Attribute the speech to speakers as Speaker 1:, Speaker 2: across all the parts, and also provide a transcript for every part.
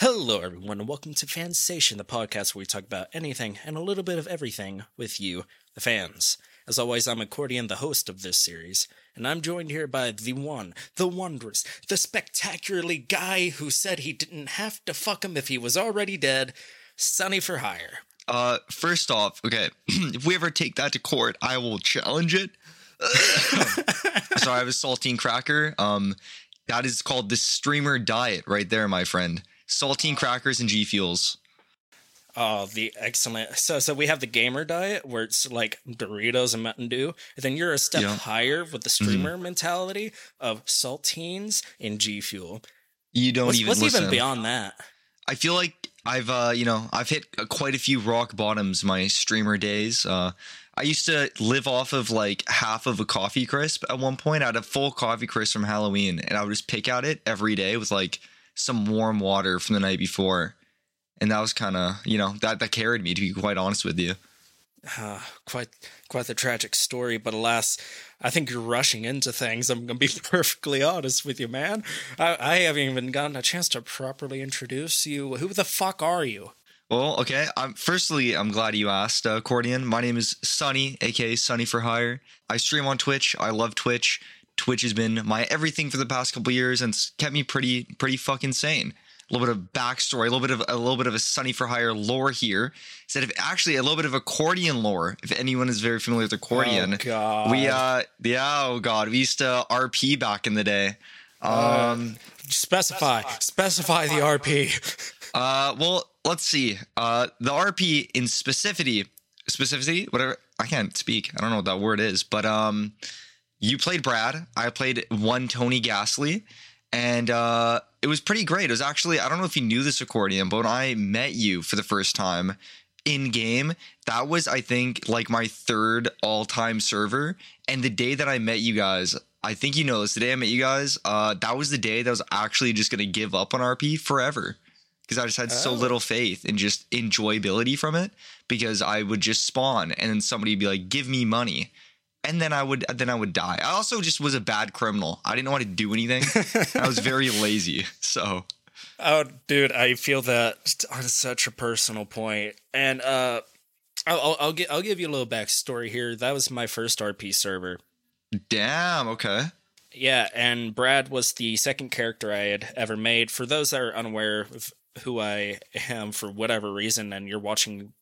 Speaker 1: Hello, everyone, and welcome to Fansation, the podcast where we talk about anything and a little bit of everything with you, the fans. As always, I'm Accordion, the host of this series, and I'm joined here by the one, the wondrous, the spectacularly guy who said he didn't have to fuck him if he was already dead, Sunny for Hire.
Speaker 2: Uh, first off, okay, if we ever take that to court, I will challenge it. so I have a saltine cracker. Um, that is called the streamer diet, right there, my friend. Saltine crackers and G Fuels.
Speaker 1: Oh, the excellent. So, so we have the gamer diet where it's like Doritos and Mountain Dew. And then you're a step
Speaker 2: Yeah.
Speaker 1: higher with the streamer mentality of saltines and G Fuel.
Speaker 2: You don't
Speaker 1: What's,
Speaker 2: even
Speaker 1: what's
Speaker 2: listen.
Speaker 1: even beyond that?
Speaker 2: I feel like I've uh, you know, I've hit quite a few rock bottoms my streamer days. Uh, I used to live off of like half of a coffee crisp at one point. I had a full coffee crisp from Halloween, and I would just pick out it every day with like some warm water from the night before, and that was kind of you know that that carried me to be quite honest with you.
Speaker 1: Uh, quite, quite the tragic story. But alas, I think you're rushing into things. I'm gonna be perfectly honest with you, man. I, I haven't even gotten a chance to properly introduce you. Who the fuck are you?
Speaker 2: Well, okay. I'm firstly, I'm glad you asked, uh, Accordion. My name is Sunny, aka Sunny for Hire. I stream on Twitch. I love Twitch. Twitch has been my everything for the past couple years, and it's kept me pretty, pretty fucking sane. A little bit of backstory, a little bit of a little bit of a Sunny for Hire lore here. Instead of actually a little bit of accordion lore. If anyone is very familiar with accordion,
Speaker 1: Oh, God.
Speaker 2: we uh, yeah, oh god, we used to RP back in the day. Um,
Speaker 1: Specify, specify the RP.
Speaker 2: Uh, well, let's see. Uh, the RP in specificity, specificity, whatever. I can't speak. I don't know what that word is, but um, you played Brad. I played one Tony Ghastly, and uh, it was pretty great. It was actually I don't know if you knew this accordion, but when I met you for the first time in game, that was I think like my third all time server, and the day that I met you guys. I think you know this. The day I met you guys, uh, that was the day that I was actually just gonna give up on RP forever because I just had so
Speaker 1: Oh.
Speaker 2: little faith and just enjoyability from it because I would just spawn and then somebody would be like, "Give me money," and then I would then I would die. I also just was a bad criminal. I didn't know how to do anything. I was very lazy. So
Speaker 1: Oh, dude, I feel that on such a personal point. and uh, I'll I'll, I'll, gi- I'll give you a little backstory here. That was my first RP server.
Speaker 2: damn. Okay.
Speaker 1: Yeah, and Brad was the second character I had ever made. For those that are unaware of who I am for whatever reason, and you're watching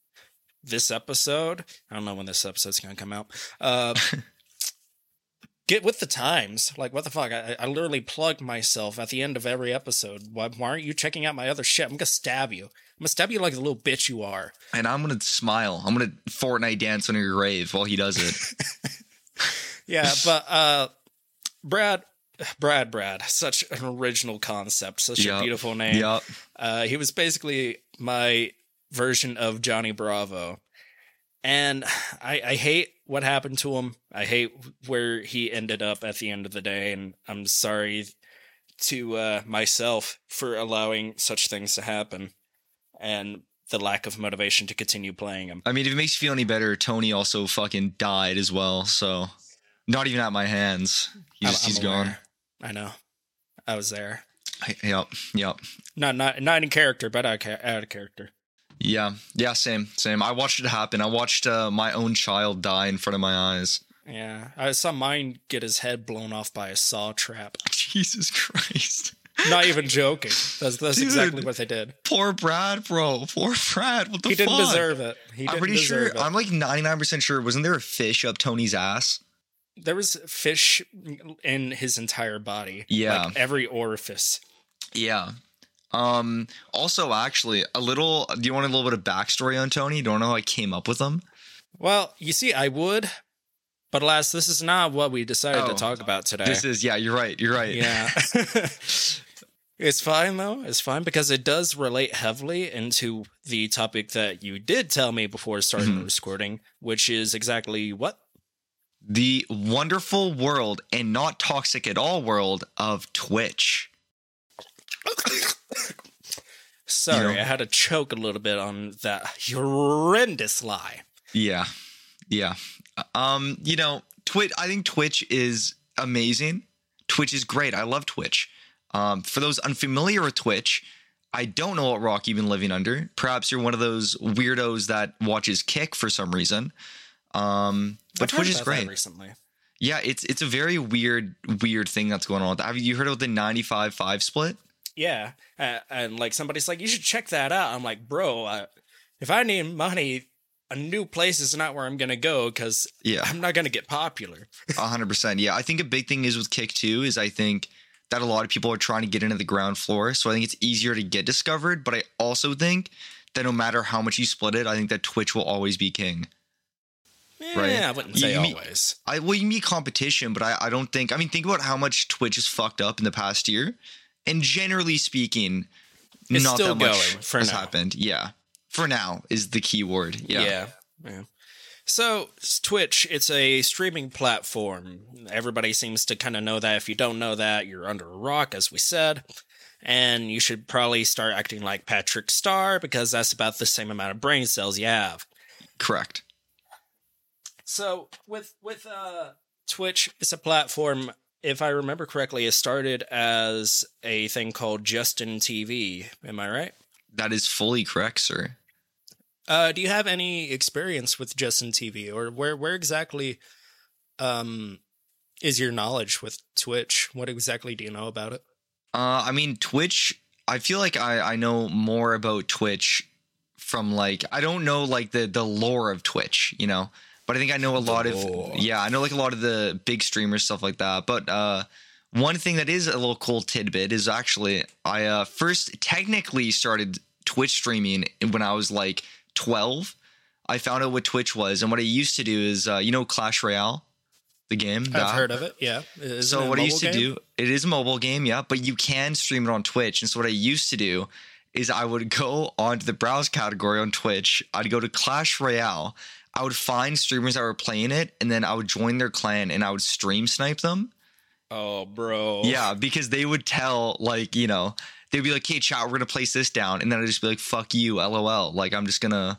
Speaker 1: this episode, I don't know when this episode's gonna come out. Uh, get with the times. Like, what the fuck? I, I literally plug myself at the end of every episode. Why, why aren't you checking out my other shit? I'm gonna stab you. I'm gonna stab you like the little bitch you are.
Speaker 2: And I'm gonna smile. I'm gonna Fortnite dance on your grave while he does it.
Speaker 1: Yeah, but uh Brad Brad Brad, such an original concept, such
Speaker 2: Yup.
Speaker 1: a beautiful name.
Speaker 2: Yup.
Speaker 1: Uh he was basically my version of Johnny Bravo. And I I hate what happened to him. I hate where he ended up at the end of the day and I'm sorry to uh myself for allowing such things to happen and the lack of motivation to continue playing him.
Speaker 2: I mean, if it makes you feel any better, Tony also fucking died as well. So not even at my hands. He's,
Speaker 1: I'm- I'm
Speaker 2: he's gone.
Speaker 1: I know. I was there.
Speaker 2: I- Yep. Yep.
Speaker 1: Not not not in character, but out of, out of character.
Speaker 2: Yeah, yeah, same, same. I watched it happen. I watched uh, my own child die in front of my eyes.
Speaker 1: Yeah, I saw mine get his head blown off by a saw trap.
Speaker 2: Jesus Christ.
Speaker 1: Not even joking. That's that's
Speaker 2: Dude.
Speaker 1: exactly what they did.
Speaker 2: Poor Brad, bro. Poor Brad. What the fuck?
Speaker 1: He didn't deserve it. He didn't
Speaker 2: I'm pretty sure.
Speaker 1: it.
Speaker 2: I'm like 99% sure. Wasn't there a fish up Tony's ass?
Speaker 1: there was fish in his entire body.
Speaker 2: Yeah.
Speaker 1: like every orifice.
Speaker 2: Yeah. Um. Also, actually, a little. Do you want a little bit of backstory on Tony? Don't know how I came up with him.
Speaker 1: Well, you see, I would, but alas, this is not what we decided
Speaker 2: Oh.
Speaker 1: to talk about today.
Speaker 2: This is. Yeah, you're right. You're right.
Speaker 1: Yeah. it's fine though. It's fine because it does relate heavily into the topic that you did tell me before starting
Speaker 2: Mhm.
Speaker 1: recording, which is exactly what?
Speaker 2: The wonderful world and not toxic at all world of Twitch.
Speaker 1: Sorry,
Speaker 2: You know-
Speaker 1: I had to choke a little bit on that horrendous lie.
Speaker 2: Yeah. Yeah. Um, you know, Twitch I think Twitch is amazing. Twitch is great. I love Twitch. Um, for those unfamiliar with Twitch, I don't know what rock you've been living under. Perhaps you're one of those weirdos that watches Kick for some reason. Um, but Twitch is
Speaker 1: about
Speaker 2: great.
Speaker 1: recently.
Speaker 2: Yeah, it's it's a very weird weird thing that's going on. Have you heard of the 95-5 split?
Speaker 1: Yeah, uh, and like somebody's like, you should check that out. I'm like, bro, uh, if I need money, a new place is not where I'm gonna go because
Speaker 2: Yeah.
Speaker 1: I'm not gonna get popular.
Speaker 2: A hundred percent. Yeah, I think a big thing is with Kick too is I think that a lot of people are trying to get into the ground floor, so I think it's easier to get discovered. But I also think that no matter how much you split it, I think that Twitch will always be king.
Speaker 1: Yeah,
Speaker 2: Right.
Speaker 1: I wouldn't say
Speaker 2: you
Speaker 1: always.
Speaker 2: I well, you mean competition, but I, I don't think. I mean, think about how much Twitch has fucked up in the past year, and generally speaking,
Speaker 1: It's
Speaker 2: not that much has
Speaker 1: now.
Speaker 2: happened. Yeah, for now is the key word. Yeah,
Speaker 1: yeah. yeah. So Twitch, it's a streaming platform. Everybody seems to kind of know that. If you don't know that, you're under a rock, as we said. And you should probably start acting like Patrick Star because that's about the same amount of brain cells you have.
Speaker 2: correct.
Speaker 1: So with with uh Twitch, it's a platform. If I remember correctly, it started as a thing called Justin TV. Am I right?
Speaker 2: That is fully correct, sir.
Speaker 1: Uh, do you have any experience with Justin TV, or where where exactly um is your knowledge with Twitch? What exactly do you know about it?
Speaker 2: Uh, I mean, Twitch. I feel like I I know more about Twitch from like I don't know like the the lore of Twitch, you know. But I think I know a lot
Speaker 1: lore.
Speaker 2: of yeah, I know like a lot of the big streamers stuff like that. But uh, one thing that is a little cool tidbit is actually I uh, first technically started Twitch streaming when I was like 12. I found out what Twitch was, and what I used to do is uh, you know Clash Royale, the game.
Speaker 1: I've
Speaker 2: that?
Speaker 1: heard of it. Yeah. Isn't
Speaker 2: So
Speaker 1: a
Speaker 2: what I
Speaker 1: mobile
Speaker 2: used to
Speaker 1: game?
Speaker 2: do, it is a mobile game, yeah, but you can stream it on Twitch. And so what I used to do is I would go onto the browse category on Twitch. I'd go to Clash Royale. I would find streamers that were playing it, and then I would join their clan and I would stream snipe them.
Speaker 1: Oh, bro.
Speaker 2: Yeah, because they would tell like you know they'd be like, "Hey, chat, we're gonna place this down," and then I'd just be like, "Fuck you, lol." Like I'm just gonna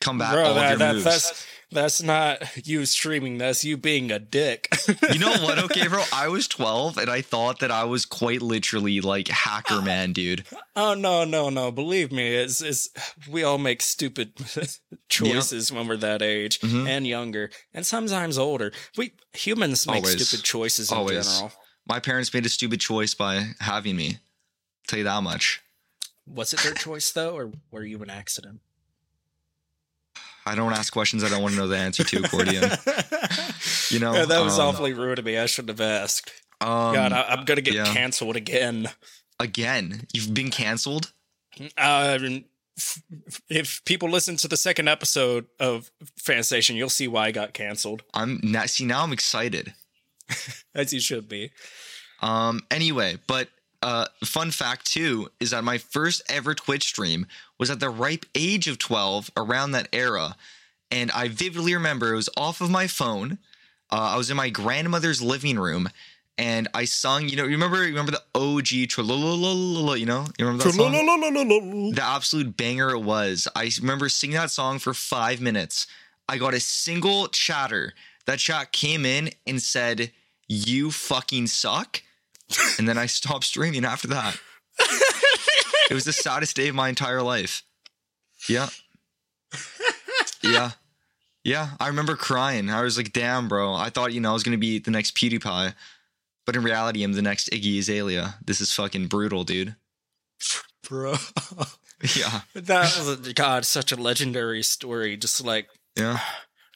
Speaker 2: come back
Speaker 1: Bro,
Speaker 2: all
Speaker 1: that,
Speaker 2: of your
Speaker 1: that,
Speaker 2: moves.
Speaker 1: that's that's not you streaming. That's you being a dick.
Speaker 2: You know what? Okay, bro. I was 12 and I thought that I was quite literally like hacker man, dude.
Speaker 1: Oh no, no, no! Believe me, it's it's we all make stupid choices when we're that age
Speaker 2: Mhm.
Speaker 1: and younger, and sometimes older. We humans make
Speaker 2: Always.
Speaker 1: stupid choices in
Speaker 2: Always.
Speaker 1: general.
Speaker 2: My parents made a stupid choice by having me. tell you that much.
Speaker 1: Was it their choice though, or were you an accident?
Speaker 2: I don't ask questions I don't want to know the answer to, Cordian. You know,
Speaker 1: Yeah, that was
Speaker 2: um,
Speaker 1: awfully rude of me. I shouldn't have asked.
Speaker 2: Um,
Speaker 1: God, I, I'm gonna get
Speaker 2: yeah.
Speaker 1: canceled again.
Speaker 2: again, you've been canceled.
Speaker 1: Uh, if people listen to the second episode of Fansation, you'll see why I got canceled,
Speaker 2: I'm now, see now I'm excited.
Speaker 1: as you should be.
Speaker 2: Um, anyway, but uh, fun fact too is that my first ever Twitch stream was at the ripe age of 12, around that era, and I vividly remember it was off of my phone. Uh, I was in my grandmother's living room, and I sung. You know, you remember? You remember the OG Trolololololo, You know, you remember that song? the absolute banger it was. I remember singing that song for five minutes. I got a single chatter. That chat came in and said, You fucking suck. And then I stopped streaming after that. it was the saddest day of my entire life. Yeah. Yeah. Yeah. I remember crying. I was like, damn, bro. I thought, you know, I was going to be the next PewDiePie. But in reality, I'm the next Iggy Azalea. This is fucking brutal, dude.
Speaker 1: bro.
Speaker 2: Yeah.
Speaker 1: that was God, such a legendary story. Just like
Speaker 2: Yeah.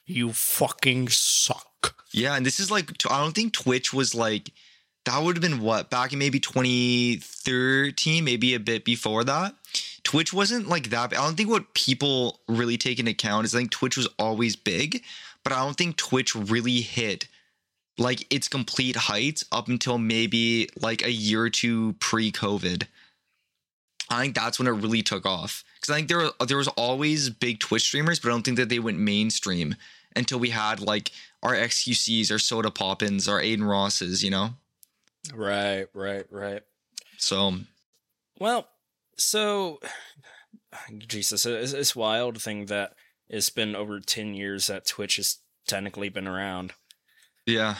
Speaker 1: you fucking suck.
Speaker 2: Yeah, and this is like I don't think Twitch was like that would have been what back in maybe 2013, maybe a bit before that. Twitch wasn't like that. I don't think what people really take into account is I think Twitch was always big, but I don't think Twitch really hit like its complete heights up until maybe like a year or two pre-COVID. I think that's when it really took off because I think there there was always big Twitch streamers, but I don't think that they went mainstream until we had like our XQCs, our Soda Poppins, our Adin Rosses, you know.
Speaker 1: Right, right, right.
Speaker 2: So um,
Speaker 1: Well, so Jesus, it's, it's wild thing that it's been over ten years that Twitch has technically been around.
Speaker 2: yeah,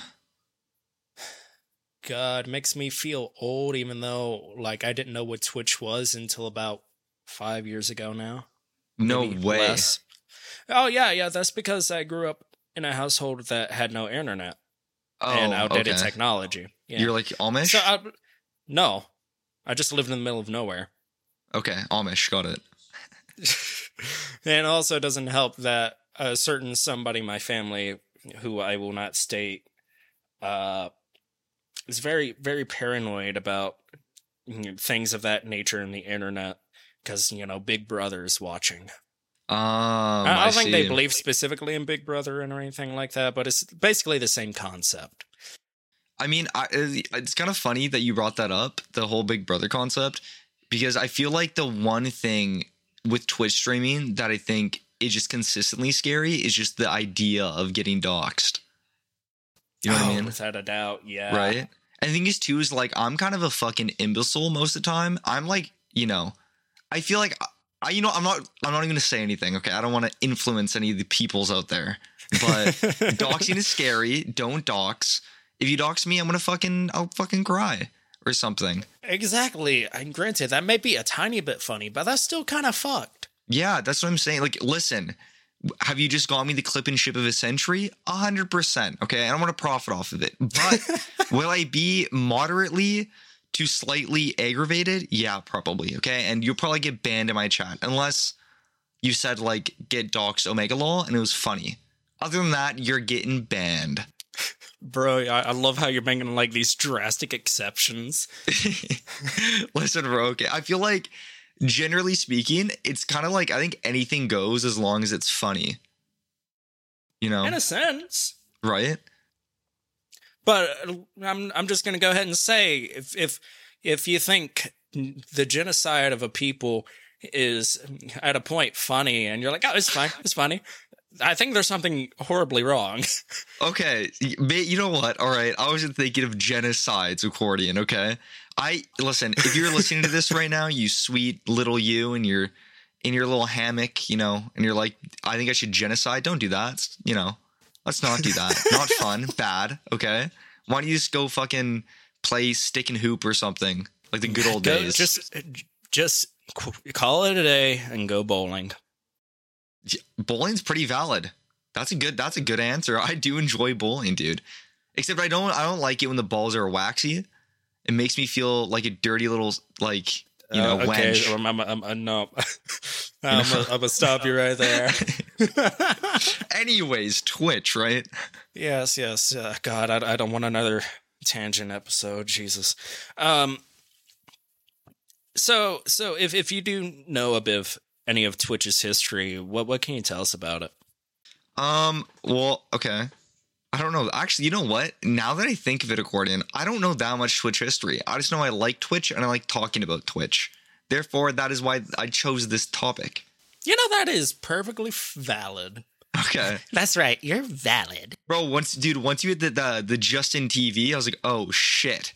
Speaker 1: god, makes me feel old even though like I didn't know what Twitch was until about 5 years ago now.
Speaker 2: No
Speaker 1: Maybe
Speaker 2: way.
Speaker 1: less. Oh yeah, yeah, that's because I grew up in a household that had no internet
Speaker 2: Oh,
Speaker 1: and outdated
Speaker 2: okay.
Speaker 1: technology. Yeah.
Speaker 2: You're like Amish?
Speaker 1: so I, no. I just lived in the middle of nowhere.
Speaker 2: okay, Amish, got it.
Speaker 1: and also it doesn't help that a certain somebody in my family who I will not state uh is very very paranoid about you know, things of that nature in the internet because you know Big Brother is watching.
Speaker 2: Um,
Speaker 1: I, I
Speaker 2: I
Speaker 1: don't think they believe specifically in Big Brother and or anything like that, but it's basically the same concept.
Speaker 2: I mean, I, it's kind of funny that you brought that up, the whole Big Brother concept, because I feel like the one thing with Twitch streaming that I think is just consistently scary is just the idea of getting doxxed. You know what
Speaker 1: Oh,
Speaker 2: I mean?
Speaker 1: Without a doubt, yeah.
Speaker 2: Right? And the thing is, too, is like I'm kind of a fucking imbecile most of the time. I'm like, you know, I feel like I, you know, I'm not, I'm not even gonna say anything. Okay, I don't want to influence any of the peoples out there, but doxing is scary. Don't dox. If you dox me, I'm gonna fucking, I'll fucking cry or something.
Speaker 1: Exactly. And granted, that may be a tiny bit funny, but that's still kind of fucked.
Speaker 2: Yeah, that's what I'm saying. Like, listen, have you just got me the clip and ship of a century? A hundred percent. Okay, I don't want to profit off of it, but will I be moderately to slightly aggravated? Yeah, probably. Okay, and you'll probably get banned in my chat unless you said like get doxed OMEGALUL and it was funny. Other than that, you're getting banned.
Speaker 1: Bro, I, I love how you're making like these drastic exceptions.
Speaker 2: Listen, bro. Okay, I feel like generally speaking, it's kind of like I think anything goes as long as it's funny. You know,
Speaker 1: In a sense.
Speaker 2: right?
Speaker 1: But I'm I'm just gonna go ahead and say if if if you think the genocide of a people is at a point funny and you're like, oh, it's fine, it's funny. I think there's something horribly wrong.
Speaker 2: Okay, you know what? All right, I wasn't thinking of genocides accordion. Okay, I listen. If you're listening to this right now, you sweet little you, and you're in your little hammock, you know, and you're like, I think I should genocide. Don't do that. It's- You know, let's not do that. not fun. Bad. Okay. Why don't you just go fucking play stick and hoop or something like the good old
Speaker 1: Go-
Speaker 2: days?
Speaker 1: just just call it a day and go bowling.
Speaker 2: Bowling's pretty valid. That's a good. That's a good answer. I do enjoy bowling, dude. Except I don't. I don't like it when the balls are waxy. It makes me feel like a dirty little like you know
Speaker 1: Uh, okay,
Speaker 2: wench.
Speaker 1: I'm, I'm, I'm, I'm, no, I'm, gonna stop you right there.
Speaker 2: Anyways, Twitch, right?
Speaker 1: yes, yes. Uh, God, I, I don't want another tangent episode. Jesus. Um. So, so if if you do know a bit of any of Twitch's history, what what can you tell us about it?
Speaker 2: Um. Well, okay. I don't know. Actually, you know what? Now that I think of it, accordion, I don't know that much Twitch history. I just know I like Twitch and I like talking about Twitch. Therefore, that is why I chose this topic.
Speaker 1: You know that is perfectly valid.
Speaker 2: Okay.
Speaker 1: That's right. You're valid.
Speaker 2: Bro, once dude, once you hit the, the the Justin TV, I was like, oh shit.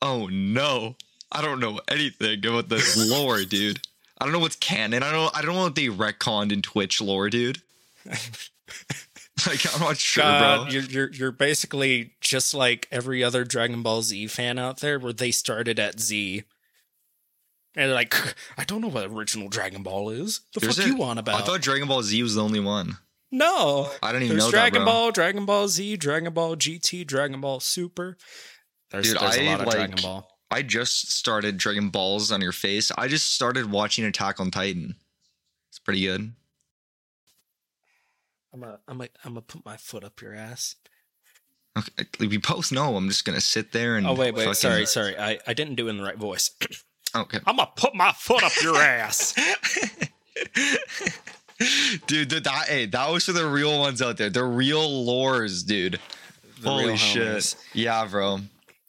Speaker 2: Oh no. I don't know anything about the lore, dude. I don't know what's canon. I don't I don't know what they retconned in Twitch lore, dude. like I'm not sure,
Speaker 1: God,
Speaker 2: bro.
Speaker 1: you're you're you're basically just like every other Dragon Ball Z fan out there, where they started at Z. And they're like, I don't know what original Dragon Ball is. The
Speaker 2: There's
Speaker 1: fuck
Speaker 2: a-
Speaker 1: you on about?
Speaker 2: I thought Dragon Ball Z was the only one.
Speaker 1: no,
Speaker 2: I don't even
Speaker 1: there's
Speaker 2: know
Speaker 1: Dragon
Speaker 2: that.
Speaker 1: Ball, Dragon Ball Z, Dragon Ball GT, Dragon Ball Super. There's,
Speaker 2: Dude,
Speaker 1: there's a
Speaker 2: I,
Speaker 1: lot of
Speaker 2: like-
Speaker 1: Dragon Ball.
Speaker 2: I just started Dragon Balls on your face. I just started watching Attack on Titan. It's pretty good.
Speaker 1: I'm gonna, I'm gonna, I'm gonna put my foot up your ass.
Speaker 2: Okay, we both know I'm just gonna sit there and
Speaker 1: Oh wait, wait,
Speaker 2: fucking-
Speaker 1: sorry, sorry. I, I didn't do it in the right voice.
Speaker 2: Okay.
Speaker 1: I'm gonna put my foot up your ass.
Speaker 2: dude, the, that hey, that was for the real ones out there. The real lores, dude.
Speaker 1: The
Speaker 2: Holy
Speaker 1: real
Speaker 2: shit. Yeah, bro.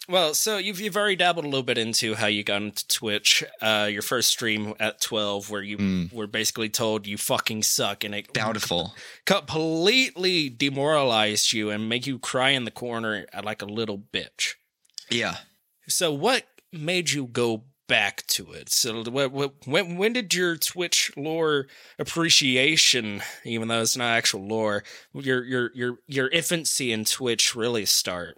Speaker 1: Well, so you've you've already dabbled a little bit into how you got into Twitch. Uh, your first stream at twelve, where you
Speaker 2: Mm.
Speaker 1: were basically told you fucking suck, and it
Speaker 2: Bountiful.
Speaker 1: completely demoralized you and make you cry in the corner like a little bitch.
Speaker 2: Yeah.
Speaker 1: So, what made you go back to it? So, what, what, when when did your Twitch lore appreciation, even though it's not actual lore, your your your your infancy in Twitch really start?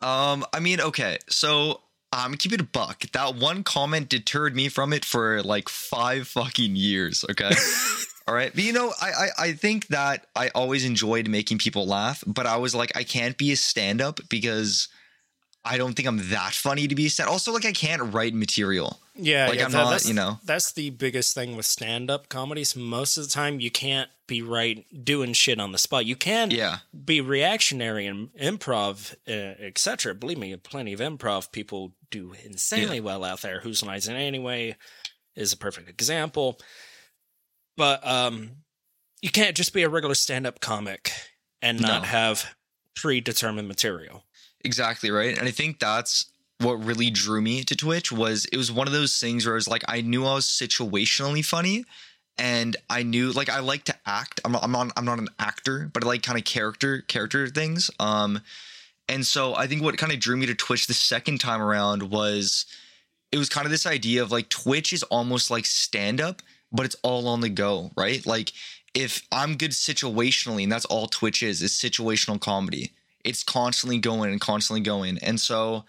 Speaker 2: Um, I mean, okay, so I'm um, keep it a buck. That one comment deterred me from it for like five fucking years. Okay. All right. But you know, I, I I think that I always enjoyed making people laugh, but I was like, I can't be a stand-up because I don't think I'm that funny to be a stand. Also, like I can't write material.
Speaker 1: Yeah,
Speaker 2: like
Speaker 1: yeah,
Speaker 2: I'm
Speaker 1: that-
Speaker 2: not,
Speaker 1: that's,
Speaker 2: you know.
Speaker 1: That's the biggest thing with stand-up comedies. Most of the time, you can't be right doing shit on the spot. You can
Speaker 2: Yeah.
Speaker 1: be reactionary and improv, uh, etc. Believe me, plenty of improv people do insanely well out there. Who's Lines in Anyway is a perfect example. But um, you can't just be a regular stand-up comic and not
Speaker 2: No.
Speaker 1: have predetermined material.
Speaker 2: Exactly right. And I think that's what really drew me to Twitch was it was one of those things where it was like I knew I was situationally funny and I knew like I like to act. I'm not I'm not I'm not an actor, but I like kind of character character things. Um and so I think what kind of drew me to Twitch the second time around was it was kind of this idea of like Twitch is almost like stand up, but it's all on the go, right? Like if I'm good situationally, and that's all Twitch is, is situational comedy. It's constantly going and constantly going. And so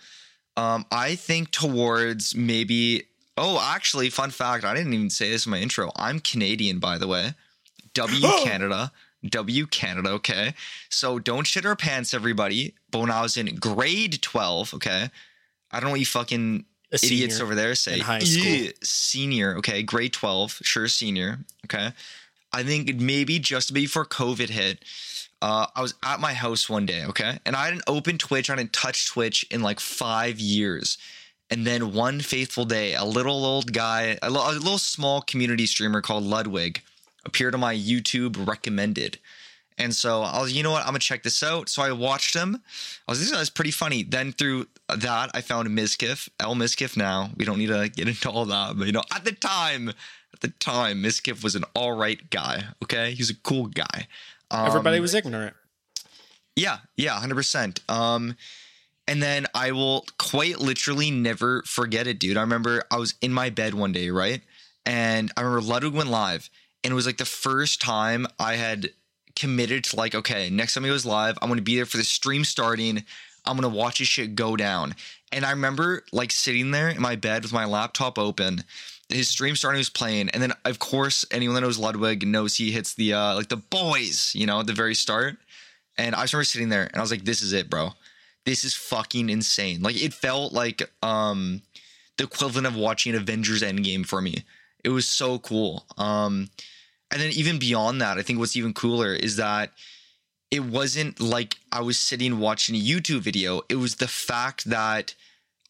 Speaker 2: um, I think towards maybe oh, actually, fun fact, I didn't even say this in my intro. I'm Canadian, by the way. W Canada. W Canada, okay. So don't shit our pants, everybody. But when I was in grade 12, okay, I don't know what you fucking idiots over there say.
Speaker 1: high school.
Speaker 2: Senior, okay, grade 12, sure, senior, okay. I think maybe just before COVID hit, uh, I was at my house one day, okay, and I hadn't opened Twitch, I hadn't touched Twitch in like five years. And then one faithful day, a little old guy, a little, small community streamer called Ludwig appeared on my YouTube recommended. And so I was, you know what, I'm gonna check this out. So I watched him. I was, this guy's pretty funny. Then through that, I found Mizkif, El Mizkif. Now we don't need to get into all that, but you know, at the time, at the time, Mizkif was an all right guy. Okay, he was a cool guy. Um,
Speaker 1: Everybody was ignorant.
Speaker 2: yeah, yeah, hundred percent. And then I will quite literally never forget it, dude. I remember I was in my bed one day, right, and I remember Ludwig went live, and it was like the first time I had committed to like, okay, next time he goes live, I'm gonna be there for the stream starting. I'm gonna watch his shit go down. And I remember like sitting there in my bed with my laptop open. His stream starting was playing, and then of course anyone that knows Ludwig knows he hits the uh like the boys, you know, at the very start. And I just remember sitting there and I was like, this is it, bro. This is fucking insane. Like it felt like um the equivalent of watching Avengers Endgame for me. It was so cool. Um and then even beyond that, I think what's even cooler is that it wasn't like I was sitting watching a YouTube video. It was the fact that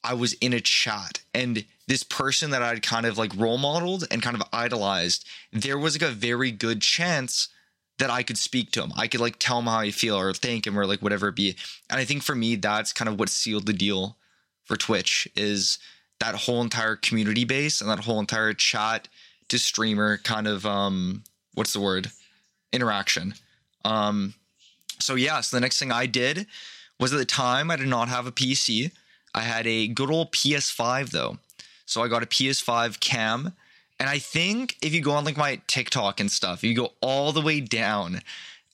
Speaker 2: I was in a chat and this person that I'd kind of like role modeled and kind of idolized, there was like a very good chance that I could speak to him. I could like tell him how I feel or thank him or like whatever it be. And I think for me, that's kind of what sealed the deal for Twitch is that whole entire community base and that whole entire chat to streamer kind of um what's the word interaction. Um so yeah, so the next thing I did was at the time I did not have a PC. I had a good old PS5 though. So I got a PS5 cam. And I think if you go on like my TikTok and stuff, you go all the way down.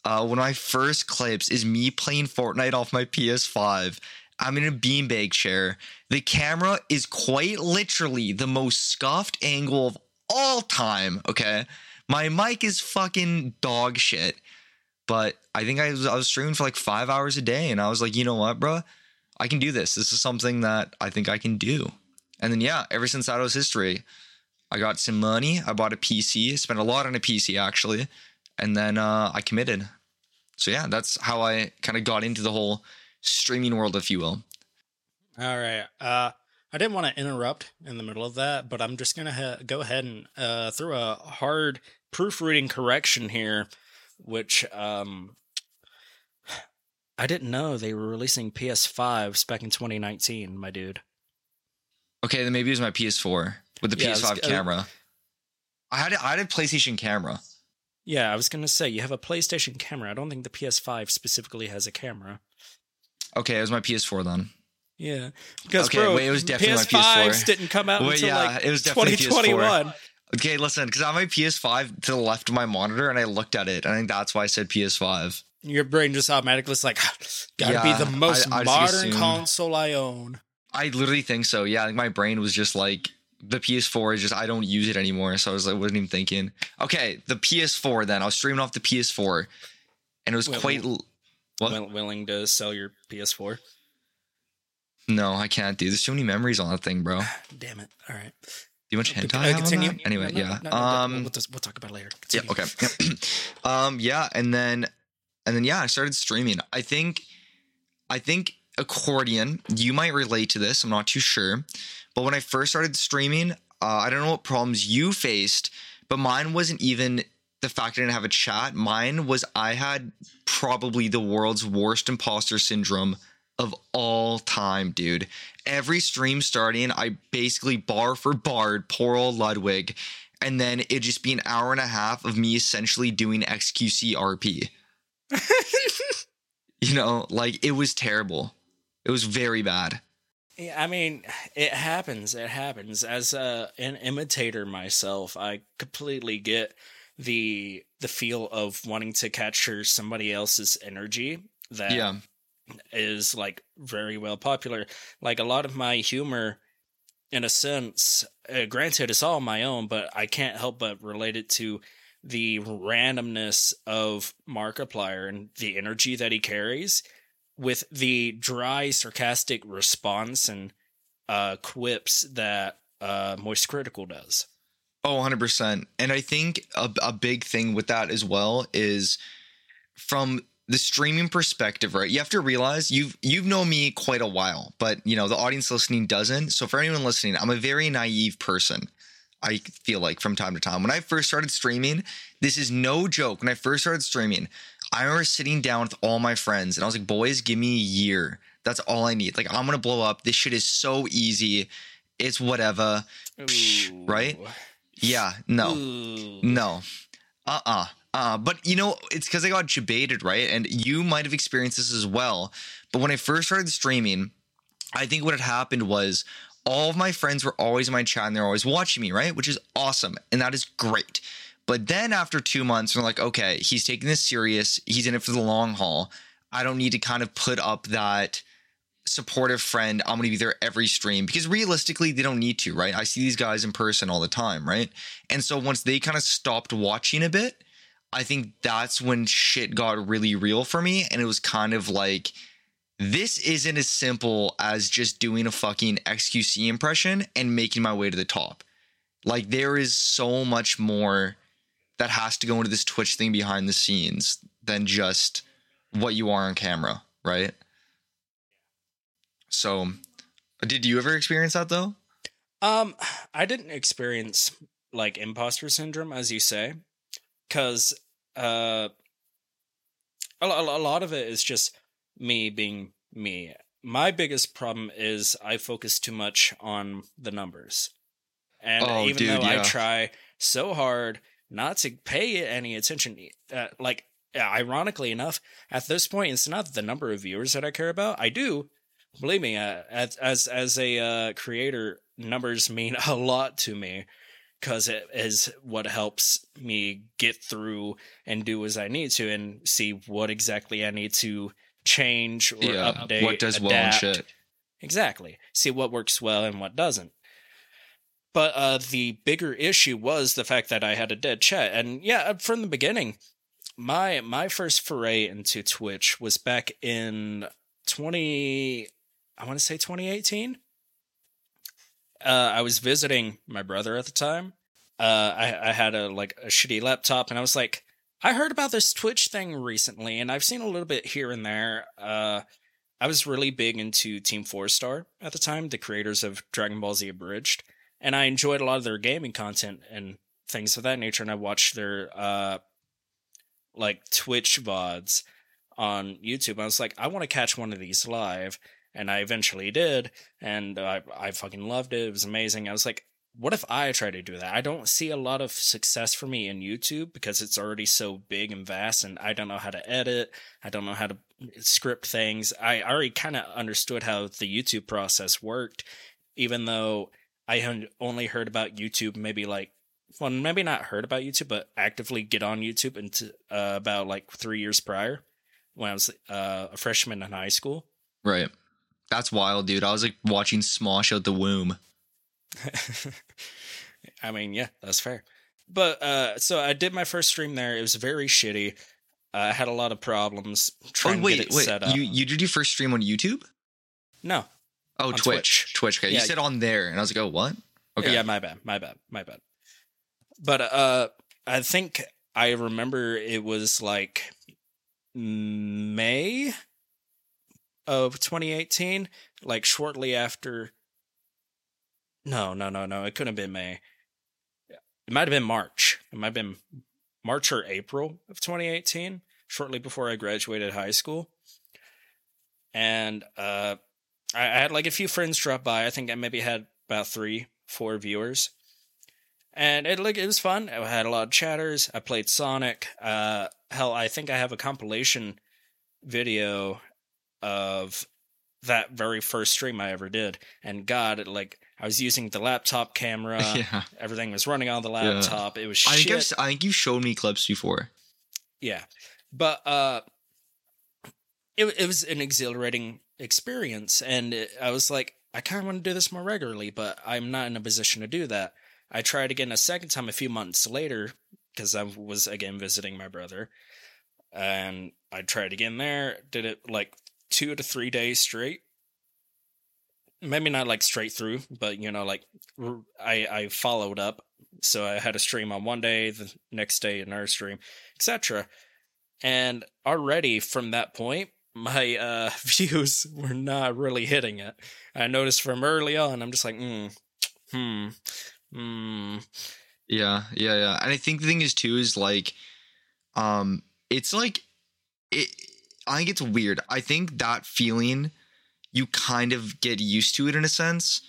Speaker 2: Uh, one of my first clips is me playing Fortnite off my PS5. I'm in a beanbag chair. The camera is quite literally the most scuffed angle of all time. Okay. My mic is fucking dog shit. But I think I was I was streaming for like five hours a day, and I was like, you know what, bro, I can do this. This is something that I think I can do. And then yeah, ever since that was history, I got some money. I bought a PC. Spent a lot on a PC actually, and then uh, I committed. So yeah, that's how I kind of got into the whole streaming world, if you will.
Speaker 1: All right. Uh, I didn't want to interrupt in the middle of that, but I'm just gonna ha- go ahead and uh, throw a hard proofreading correction here, which um, I didn't know they were releasing PS5s back in 2019, my dude.
Speaker 2: Okay, then maybe it was my PS4 with the
Speaker 1: Yeah,
Speaker 2: PS5
Speaker 1: uh,
Speaker 2: camera. I had a, I had a PlayStation camera.
Speaker 1: Yeah, I was gonna say you have a PlayStation camera. I don't think the PS5 specifically has a camera.
Speaker 2: Okay, it was my PS4 then.
Speaker 1: Yeah, because
Speaker 2: Okay,
Speaker 1: bro,
Speaker 2: wait, it was definitely my
Speaker 1: PS5s
Speaker 2: PS4.
Speaker 1: didn't come out
Speaker 2: Wait,
Speaker 1: until
Speaker 2: yeah,
Speaker 1: like
Speaker 2: it was definitely PS4.
Speaker 1: 2021.
Speaker 2: Okay, listen, because I have my PS5 to the left of my monitor, and I looked at it. and I think that's why I said PS5.
Speaker 1: Your brain just automatically is like, gotta
Speaker 2: Yeah,
Speaker 1: be the most
Speaker 2: I- I
Speaker 1: modern console I own.
Speaker 2: I literally think so. Yeah, like my brain was just like the PS4 is just I don't use it anymore, so I was like wasn't even thinking. Okay, the PS4 then I was streaming off the PS4, and it was quite. l- What?
Speaker 1: Willing to sell your PS4?
Speaker 2: No, I can't, dude. There's too many memories on that thing, bro.
Speaker 1: Damn it! All right.
Speaker 2: Do you much
Speaker 1: Okay,
Speaker 2: hentai
Speaker 1: uh,
Speaker 2: I on
Speaker 1: continue.
Speaker 2: Anyway,
Speaker 1: No, no,
Speaker 2: yeah.
Speaker 1: no,
Speaker 2: um,
Speaker 1: we'll, we'll, talk about it later.
Speaker 2: yeah. Okay. um. Yeah, and then, and then yeah, I started streaming. I think, I think accordion. You might relate to this. I'm not too sure, but when I first started streaming, uh, I don't know what problems you faced, but mine wasn't even the fact I didn't have a chat. Mine was I had probably the world's worst imposter syndrome of all time, dude. Every stream starting, I basically bar for barred poor old Ludwig, and then it'd just be an hour and a half of me essentially doing XQC RP. you know, like it was terrible. It was very bad.
Speaker 1: Yeah, I mean, it happens. It happens. As a, an imitator myself, I completely get the the feel of wanting to capture somebody else's energy that
Speaker 2: Yeah.
Speaker 1: is like very well popular. Like a lot of my humor, in a sense, uh, granted, it's all my own, but I can't help but relate it to the randomness of Markiplier and the energy that he carries with the dry, sarcastic response and uh, quips that uh, Moist Critical does.
Speaker 2: Oh, 100%. And I think a, a big thing with that as well is from the streaming perspective, right? You have to realize you've you've known me quite a while, but you know, the audience listening doesn't. So for anyone listening, I'm a very naive person. I feel like from time to time. When I first started streaming, this is no joke. When I first started streaming, I remember sitting down with all my friends and I was like, boys, give me a year. That's all I need. Like, I'm gonna blow up. This shit is so easy. It's whatever. Psh, right? Yeah, no.
Speaker 1: Ooh.
Speaker 2: No. Uh uh Uh, but you know, it's because I got debated, right? And you might have experienced this as well. But when I first started streaming, I think what had happened was all of my friends were always in my chat and they're always watching me, right? Which is awesome. And that is great. But then after two months, they're like, okay, he's taking this serious. He's in it for the long haul. I don't need to kind of put up that supportive friend. I'm going to be there every stream because realistically, they don't need to, right? I see these guys in person all the time, right? And so once they kind of stopped watching a bit, I think that's when shit got really real for me. And it was kind of like, this isn't as simple as just doing a fucking XQC impression and making my way to the top. Like, there is so much more that has to go into this Twitch thing behind the scenes than just what you are on camera, right? So, did you ever experience that though?
Speaker 1: Um, I didn't experience like imposter syndrome, as you say, because uh, a, a lot of it is just me being me. My biggest problem is I focus too much on the numbers, and
Speaker 2: Oh,
Speaker 1: even
Speaker 2: dude,
Speaker 1: though I try so hard not to pay any attention, uh, like ironically enough, at this point, it's not the number of viewers that I care about. I do, believe me, uh, as as as a uh, creator, numbers mean a lot to me because it is what helps me get through and do as I need to and see what exactly I need to change or
Speaker 2: yeah.
Speaker 1: update.
Speaker 2: what does well and shit.
Speaker 1: Exactly. See what works well and what doesn't. But uh, the bigger issue was the fact that I had a dead chat, and yeah, uh, from the beginning, my my first foray into Twitch was back in twenty. I want to say twenty eighteen. Uh, I was visiting my brother at the time. Uh, I I had a like a shitty laptop, and I was like, I heard about this Twitch thing recently, and I've seen a little bit here and there. Uh, I was really big into Team Four Star at the time, the creators of Dragon Ball Z Abridged, and I enjoyed a lot of their gaming content and things of that nature. And I watched their uh, like Twitch vods on YouTube. I was like, I want to catch one of these live, and I eventually did, and I I fucking loved it. It was amazing. I was like, what if I try to do that? I don't see a lot of success for me in YouTube because it's already so big and vast, and I don't know how to edit. I don't know how to script things. I already kind of understood how the YouTube process worked, even though I only heard about YouTube maybe like, well, maybe not heard about YouTube, but actively get on YouTube into uh, about like three years prior. when I was uh, a freshman in high school.
Speaker 2: Right. That's wild, dude. I was like watching Smosh out the womb.
Speaker 1: I mean, yeah, that's fair. But uh, so I did my first stream there. It was very shitty. Uh, I had a lot of problems trying
Speaker 2: oh, wait,
Speaker 1: to get it
Speaker 2: wait.
Speaker 1: set up.
Speaker 2: You you did your first stream on YouTube?
Speaker 1: no,
Speaker 2: Oh, Twitch.
Speaker 1: Twitch.
Speaker 2: Twitch. Okay.
Speaker 1: Yeah.
Speaker 2: You said on there, and I was like, oh, what? Okay.
Speaker 1: Yeah, my bad. My bad. My bad. But uh I think I remember it was like May of 2018, like shortly after No, no, no, no. It couldn't have been May. It might have been March. It might have been March or April of 2018, shortly before I graduated high school. And uh I, I had like a few friends drop by. I think I maybe had about three, four viewers, and it like it was fun. I had a lot of chatters. I played Sonic. Uh, hell, I think I have a compilation video of that very first stream I ever did. And God, it, like I was using the laptop camera.
Speaker 2: yeah.
Speaker 1: Everything was running on the laptop. It was
Speaker 2: I think,
Speaker 1: shit.
Speaker 2: think you showed me clips before.
Speaker 1: Yeah, but uh, it it was an exhilarating experience, and it, I was like, I kind of want to do this more regularly, but I'm not in a position to do that. I tried again a second time a few months later because I was again visiting my brother, and I tried again there. Did it like two to three days straight. Maybe not like straight through, but you know, like I followed up. So I had a stream on one day, the next day another stream, etc. And already from that point, my uh, views were not really hitting it. I noticed from early on, I'm just like, mm, hmm, hmm.
Speaker 2: Yeah, yeah, yeah. And I think the thing is too is like, um, it's like, it. I think it's weird. I think that feeling, you kind of get used to it in a sense,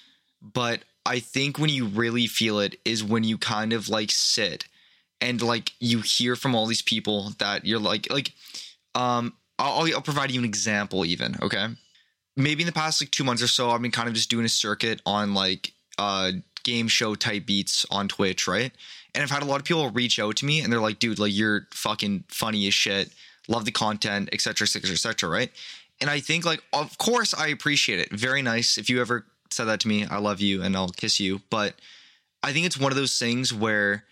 Speaker 2: but I think when you really feel it is when you kind of like sit and like you hear from all these people that you're like like um I'll, I'll provide you an example even okay? Maybe in the past like two months or so i've been kind of just doing a circuit on like uh game show type beats on twitch right? And i've had a lot of people reach out to me and they're like dude like you're fucking funny as shit. Love the content etc etc etc right? And i think like of course i appreciate it. Very nice. If you ever said that to me i love you and i'll kiss you. But i think it's one of those things where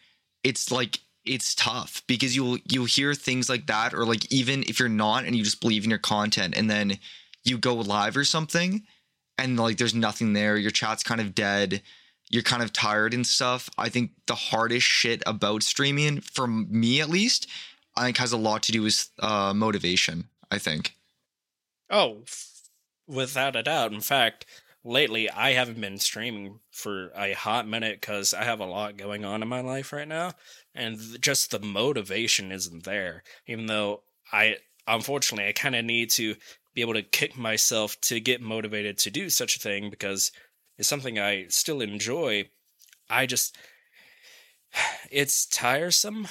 Speaker 2: it's like it's tough because you'll you'll hear things like that or like even if you're not and you just believe in your content and then you go live or something and like there's nothing there your chat's kind of dead you're kind of tired and stuff i think the hardest shit about streaming for me at least i think has a lot to do with uh motivation i think
Speaker 1: Oh, f- without a doubt. In fact, lately I haven't been streaming for a hot minute because I have a lot going on in my life right now, and just the motivation isn't there. Even though I, unfortunately, I kind of need to be able to kick myself to get motivated to do such a thing because it's something I still enjoy. I just, it's tiresome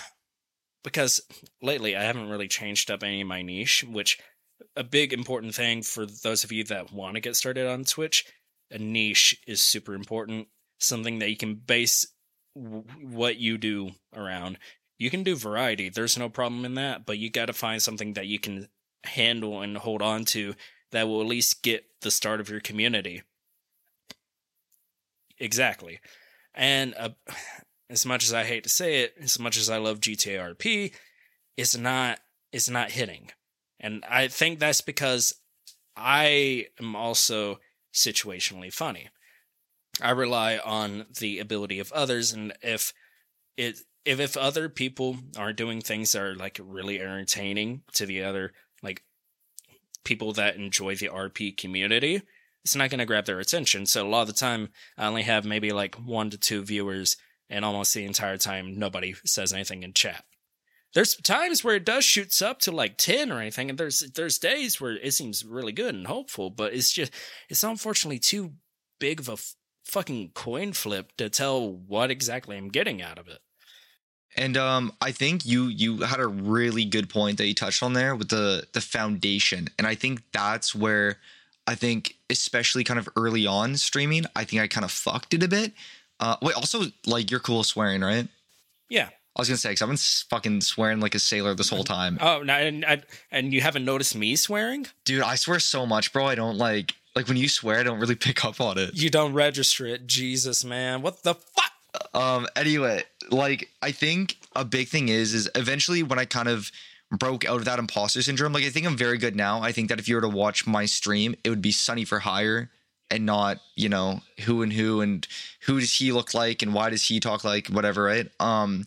Speaker 1: because lately I haven't really changed up any of my niche, which a big important thing for those of you that want to get started on Twitch, a niche is super important. Something that you can base w- what you do around. You can do variety. There's no problem in that, but you got to find something that you can handle and hold on to that will at least get the start of your community. Exactly. And uh, as much as I hate to say it, as much as I love GTA RP, it's not it's not hitting. And I think that's because I am also situationally funny. I rely on the ability of others and if it if if other people are doing things that are like really entertaining to the other like people that enjoy the RP community, it's not going to grab their attention. So a lot of the time I only have maybe like 1 to 2 viewers and almost the entire time nobody says anything in chat. There's times where it does shoots up to like 10 or anything and there's there's days where it seems really good and hopeful, but it's just it's unfortunately too big of a f- fucking coin flip to tell what exactly I'm getting out of it.
Speaker 2: And um, I think you you had a really good point that you touched on there with the the foundation, and I think that's where I think especially kind of early on streaming, I think I kind of fucked it a bit. Uh, wait, also like you're cool swearing, right?
Speaker 1: Yeah.
Speaker 2: I was gonna say because I've been fucking swearing like a sailor this whole time,
Speaker 1: Oh, no, and, and and you haven't noticed me swearing?
Speaker 2: dude. I swear so much, bro. I don't like like when you swear, I don't really pick up on it.
Speaker 1: You don't register it. Jesus, man. What the fuck?
Speaker 2: Um. Anyway, like I think a big thing is is eventually when I kind of broke out of that imposter syndrome. Like I think I'm very good now. I think that if you were to watch my stream, it would be Sunny for hire and not you know who and who and who does he look like and why does he talk like whatever, right? Um.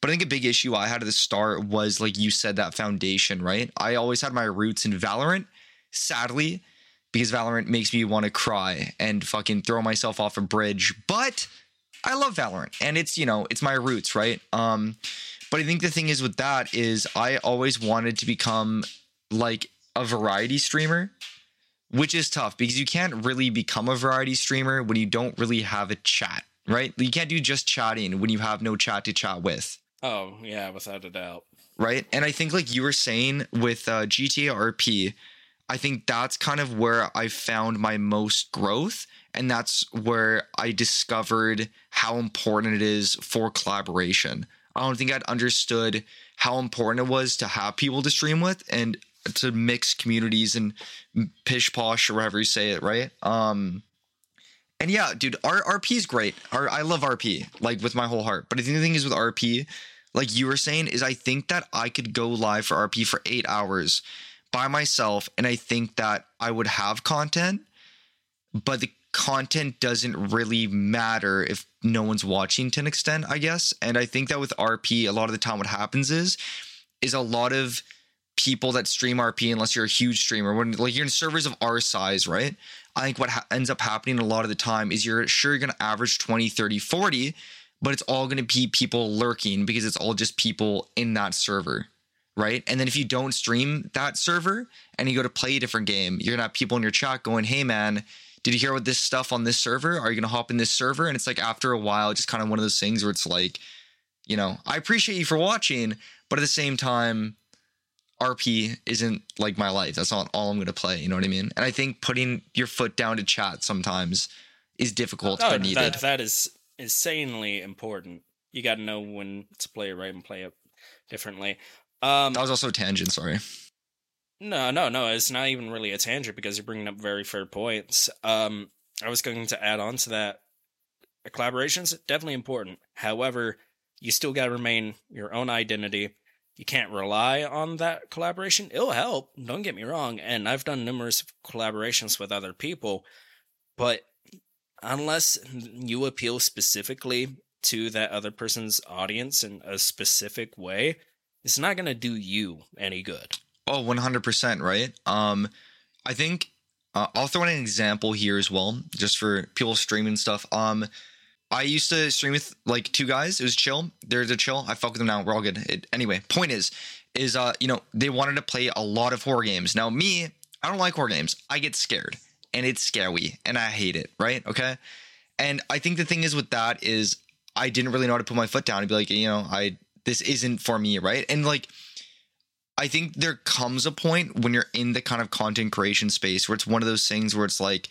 Speaker 2: But I think a big issue I had at the start was like you said that foundation, right? I always had my roots in Valorant. Sadly, because Valorant makes me want to cry and fucking throw myself off a bridge. But I love Valorant and it's, you know, it's my roots, right? Um but I think the thing is with that is I always wanted to become like a variety streamer, which is tough because you can't really become a variety streamer when you don't really have a chat, right? You can't do just chatting when you have no chat to chat with
Speaker 1: Oh, yeah, without a doubt.
Speaker 2: right? And I think like you were saying with uh, GTA RP, I think that's kind of where I found my most growth, and that's where I discovered how important it is for collaboration. I don't think I'd understood how important it was to have people to stream with and to mix communities and pish posh or whatever you say it, right? Um, and yeah, dude, R- RP is great. R- I love RP like with my whole heart. But the thing is with RP, like you were saying, is I think that I could go live for RP for eight hours by myself, and I think that I would have content, but the content doesn't really matter if no one's watching to an extent, I guess. And I think that with RP, a lot of the time what happens is is a lot of people that stream RP, unless you're a huge streamer, when like you're in servers of our size, right? I think what ha- ends up happening a lot of the time is you're sure you're going to average 20, 30, 40, but it's all going to be people lurking because it's all just people in that server, right? And then if you don't stream that server and you go to play a different game, you're going to have people in your chat going, hey, man, did you hear about this stuff on this server? Are you going to hop in this server? And it's like after a while, just kind of one of those things where it's like, you know, I appreciate you for watching, but at the same time, RP isn't like my life. That's not all I'm going to play. You know what I mean? And I think putting your foot down to chat sometimes is difficult
Speaker 1: Oh,
Speaker 2: but needed.
Speaker 1: that, that is insanely important. You got to know when to play it right and play it differently. Um,
Speaker 2: that was also a tangent. Sorry.
Speaker 1: No, no, no. It's not even really a tangent because you're bringing up very fair points. Um, I was going to add on to that. Collaborations definitely important. However, you still got to remain your own identity. You can't rely on that collaboration. It'll help. Don't get me wrong. And I've done numerous collaborations with other people, but unless you appeal specifically to that other person's audience in a specific way, it's not going to do you any good.
Speaker 2: Oh, 100%, right? Um I think uh, I'll throw in an example here as well just for people streaming stuff. Um I used to stream with like two guys. It was chill. They're the chill. I fuck with them now. We're all good. It, anyway, point is is uh you know, they wanted to play a lot of horror games. Now me, I don't like horror games. I get scared and it's scary and I hate it, right? Okay? And I think the thing is with that is I didn't really know how to put my foot down and be like, you know, I this isn't for me, right? And like I think there comes a point when you're in the kind of content creation space where it's one of those things where it's like,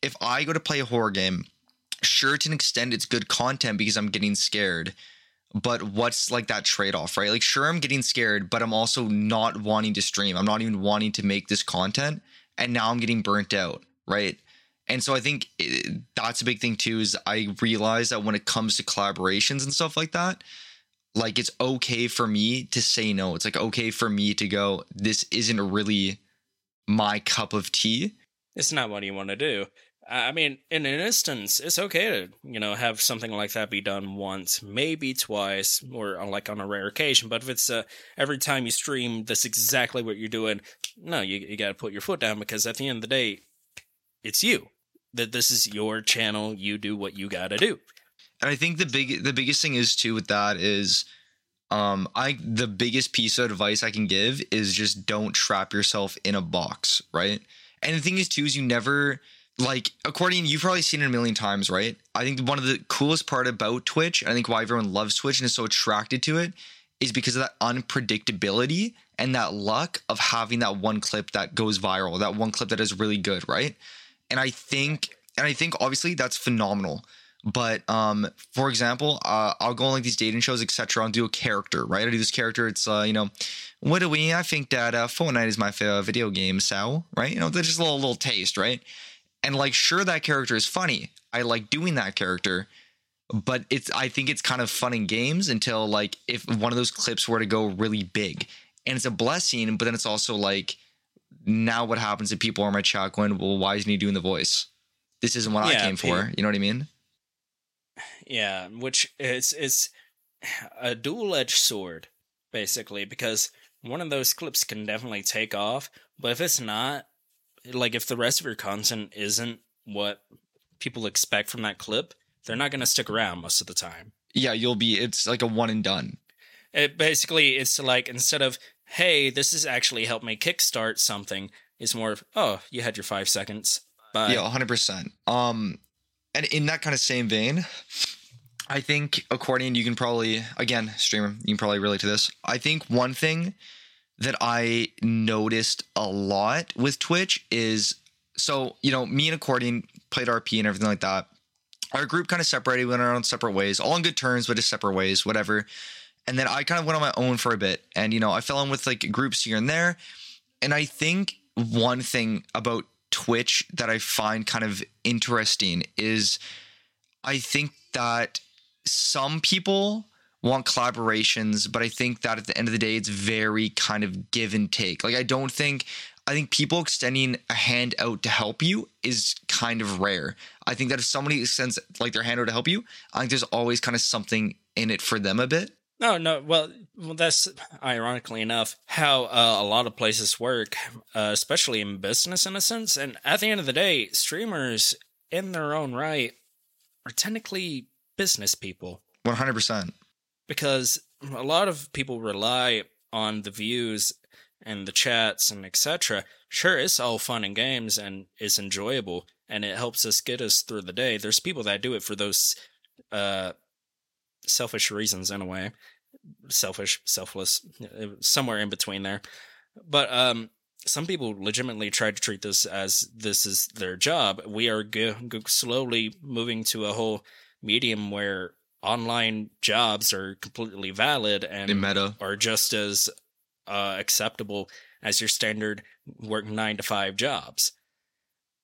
Speaker 2: if I go to play a horror game, sure to an extent it's good content because I'm getting scared. But what's like that trade off, right? Like, sure, I'm getting scared, but I'm also not wanting to stream. I'm not even wanting to make this content. And now I'm getting burnt out, right? And so I think it, that's a big thing too. Is I realize that when it comes to collaborations and stuff like that, like it's okay for me to say no. It's like okay for me to go, this isn't really my cup of tea.
Speaker 1: It's not what you want to do. I mean, in an instance, it's okay to, you know, have something like that be done once, maybe twice, or on, like on a rare occasion. But if it's uh, every time you stream, that's exactly what you're doing. No, you you got to put your foot down because at the end of the day, it's you. That this is your channel. You do what you got to do.
Speaker 2: And I think the big the biggest thing is too with that is um I the biggest piece of advice I can give is just don't trap yourself in a box, right? And the thing is too is you never like Accordion you've probably seen it a million times, right? I think one of the coolest part about Twitch, I think why everyone loves Twitch and is so attracted to it is because of that unpredictability and that luck of having that one clip that goes viral, that one clip that is really good, right? And I think and I think obviously that's phenomenal. But um, for example, uh, I'll go on like these dating shows, etc. I'll do a character, right? I do this character. It's uh, you know, what do we? I think that uh, Fortnite is my favorite video game, so right? You know, that's just a little little taste, right? And like, sure, that character is funny. I like doing that character, but it's I think it's kind of fun in games until like if one of those clips were to go really big, and it's a blessing, but then it's also like, now what happens if people are my chat going, well, why isn't he doing the voice? This isn't what
Speaker 1: Yeah,
Speaker 2: I came for. You know what I mean?
Speaker 1: Yeah, which is it's a dual edged sword, basically, because one of those clips can definitely take off, but if it's not, like if the rest of your content isn't what people expect from that clip, they're not going to stick around most of the time.
Speaker 2: Yeah, you'll be. It's like a one and done.
Speaker 1: It basically it's like instead of hey, this has actually helped me kickstart something, it's more of oh, you had your five seconds. Bye.
Speaker 2: Yeah, hundred percent. Um, and in that kind of same vein, I think accordion. You can probably again streamer. You can probably relate to this. I think one thing that I noticed a lot with Twitch is so you know me and accordion played RP and everything like that. Our group kind of separated, we went our own separate ways, all on good terms, but just separate ways, whatever. And then I kind of went on my own for a bit, and you know I fell in with like groups here and there. And I think one thing about Twitch that I find kind of interesting is I think that some people want collaborations, but I think that at the end of the day, it's very kind of give and take. Like, I don't think, I think people extending a hand out to help you is kind of rare. I think that if somebody extends like their hand out to help you, I think there's always kind of something in it for them a bit.
Speaker 1: No, no. Well, well, that's ironically enough how uh, a lot of places work, uh, especially in business, in a sense. And at the end of the day, streamers, in their own right, are technically business people
Speaker 2: 100%.
Speaker 1: Because a lot of people rely on the views and the chats and etc. Sure, it's all fun and games and it's enjoyable and it helps us get us through the day. There's people that do it for those uh, selfish reasons in a way, selfish, selfless, somewhere in between there. But um, some people legitimately try to treat this as this is their job. We are go- go- slowly moving to a whole medium where online jobs are completely valid and
Speaker 2: In meta.
Speaker 1: are just as uh, acceptable as your standard work nine to five jobs.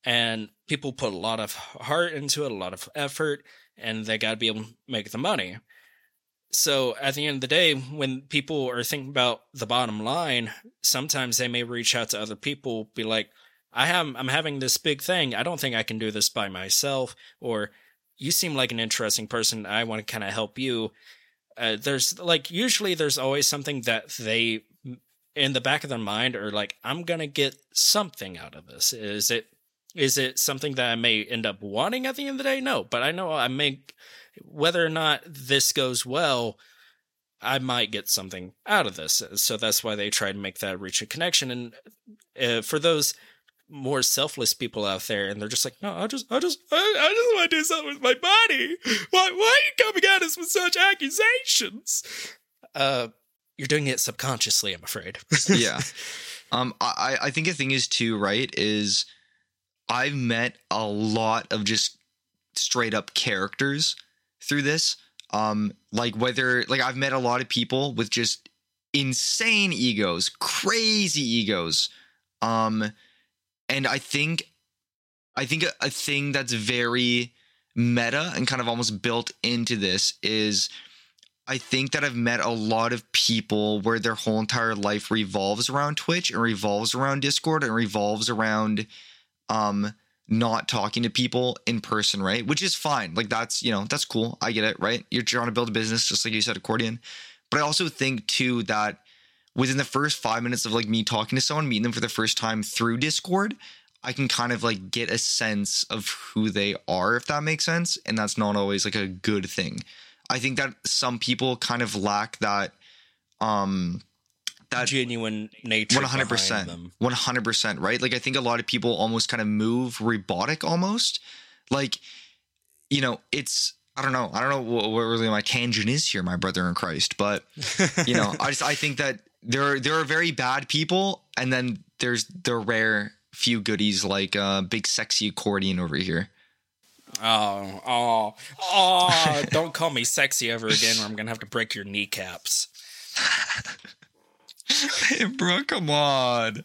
Speaker 1: And people put a lot of heart into it, a lot of effort, and they got to be able to make the money. So at the end of the day, when people are thinking about the bottom line, sometimes they may reach out to other people, be like, I have, I'm having this big thing. I don't think I can do this by myself. Or you seem like an interesting person. I want to kind of help you. Uh, there's like, usually there's always something that they, in the back of their mind, are like, I'm to get something out of this. Is it, is it something that I may end up wanting at the end of the day? No, but I know I may, whether or not this goes well, I might get something out of this. So that's why they try to make that reach a connection. And uh, for those more selfless people out there, and they're just like, no, I just, I just, I, I just want to do something with my body. Why, why are you coming at us with such accusations? Uh, you're doing it subconsciously, I'm afraid.
Speaker 2: yeah. Um, I, I think the thing is too, right, is I've met a lot of just straight up characters through this. Um, like whether like I've met a lot of people with just insane egos, crazy egos. Um, and I think I think a, a thing that's very meta and kind of almost built into this is I think that I've met a lot of people where their whole entire life revolves around Twitch and revolves around Discord and revolves around um not talking to people in person, right? Which is fine. Like that's, you know, that's cool. I get it, right? You're trying to build a business just like you said accordion. But I also think too that within the first 5 minutes of like me talking to someone, meeting them for the first time through Discord, I can kind of like get a sense of who they are if that makes sense, and that's not always like a good thing. I think that some people kind of lack that um that
Speaker 1: genuine nature.
Speaker 2: 100%
Speaker 1: them.
Speaker 2: one hundred percent, right? Like I think a lot of people almost kind of move robotic, almost like you know, it's I don't know, I don't know what, what really my tangent is here, my brother in Christ, but you know, I just I think that there are there are very bad people, and then there's the rare few goodies like uh, big sexy accordion over here.
Speaker 1: Oh, oh, oh! Don't call me sexy ever again, or I'm gonna have to break your kneecaps.
Speaker 2: Hey, bro, come on.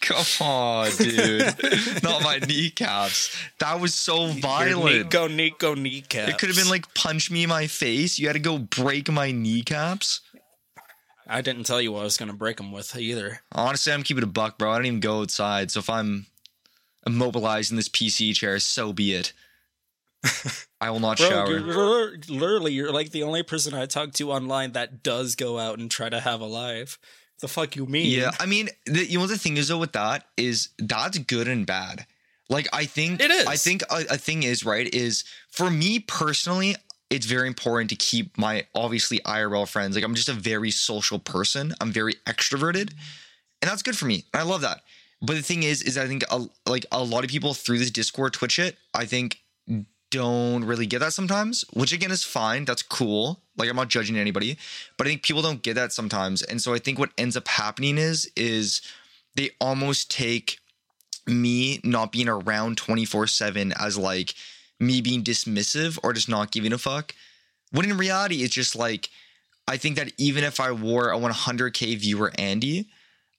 Speaker 2: Come on, dude. Not my kneecaps. That was so violent.
Speaker 1: Nico, Nico, kneecaps.
Speaker 2: It could have been like punch me in my face. You had to go break my kneecaps.
Speaker 1: I didn't tell you what I was gonna break them with either.
Speaker 2: Honestly, I'm keeping a buck, bro. I don't even go outside. So if I'm immobilized in this PC chair, so be it. I will not
Speaker 1: Bro,
Speaker 2: shower.
Speaker 1: you're, literally, you're like the only person I talk to online that does go out and try to have a life. The fuck you mean?
Speaker 2: Yeah, I mean, the, you know the thing is though with that is that's good and bad. Like I think
Speaker 1: It is.
Speaker 2: I think a, a thing is right is for me personally, it's very important to keep my obviously IRL friends. Like I'm just a very social person. I'm very extroverted, and that's good for me. I love that. But the thing is, is I think a, like a lot of people through this Discord Twitch it, I think don't really get that sometimes, which again is fine. That's cool. Like I'm not judging anybody, but I think people don't get that sometimes. And so I think what ends up happening is is they almost take me not being around 24/7 as like me being dismissive or just not giving a fuck. When in reality it's just like I think that even if I wore a 100k viewer Andy,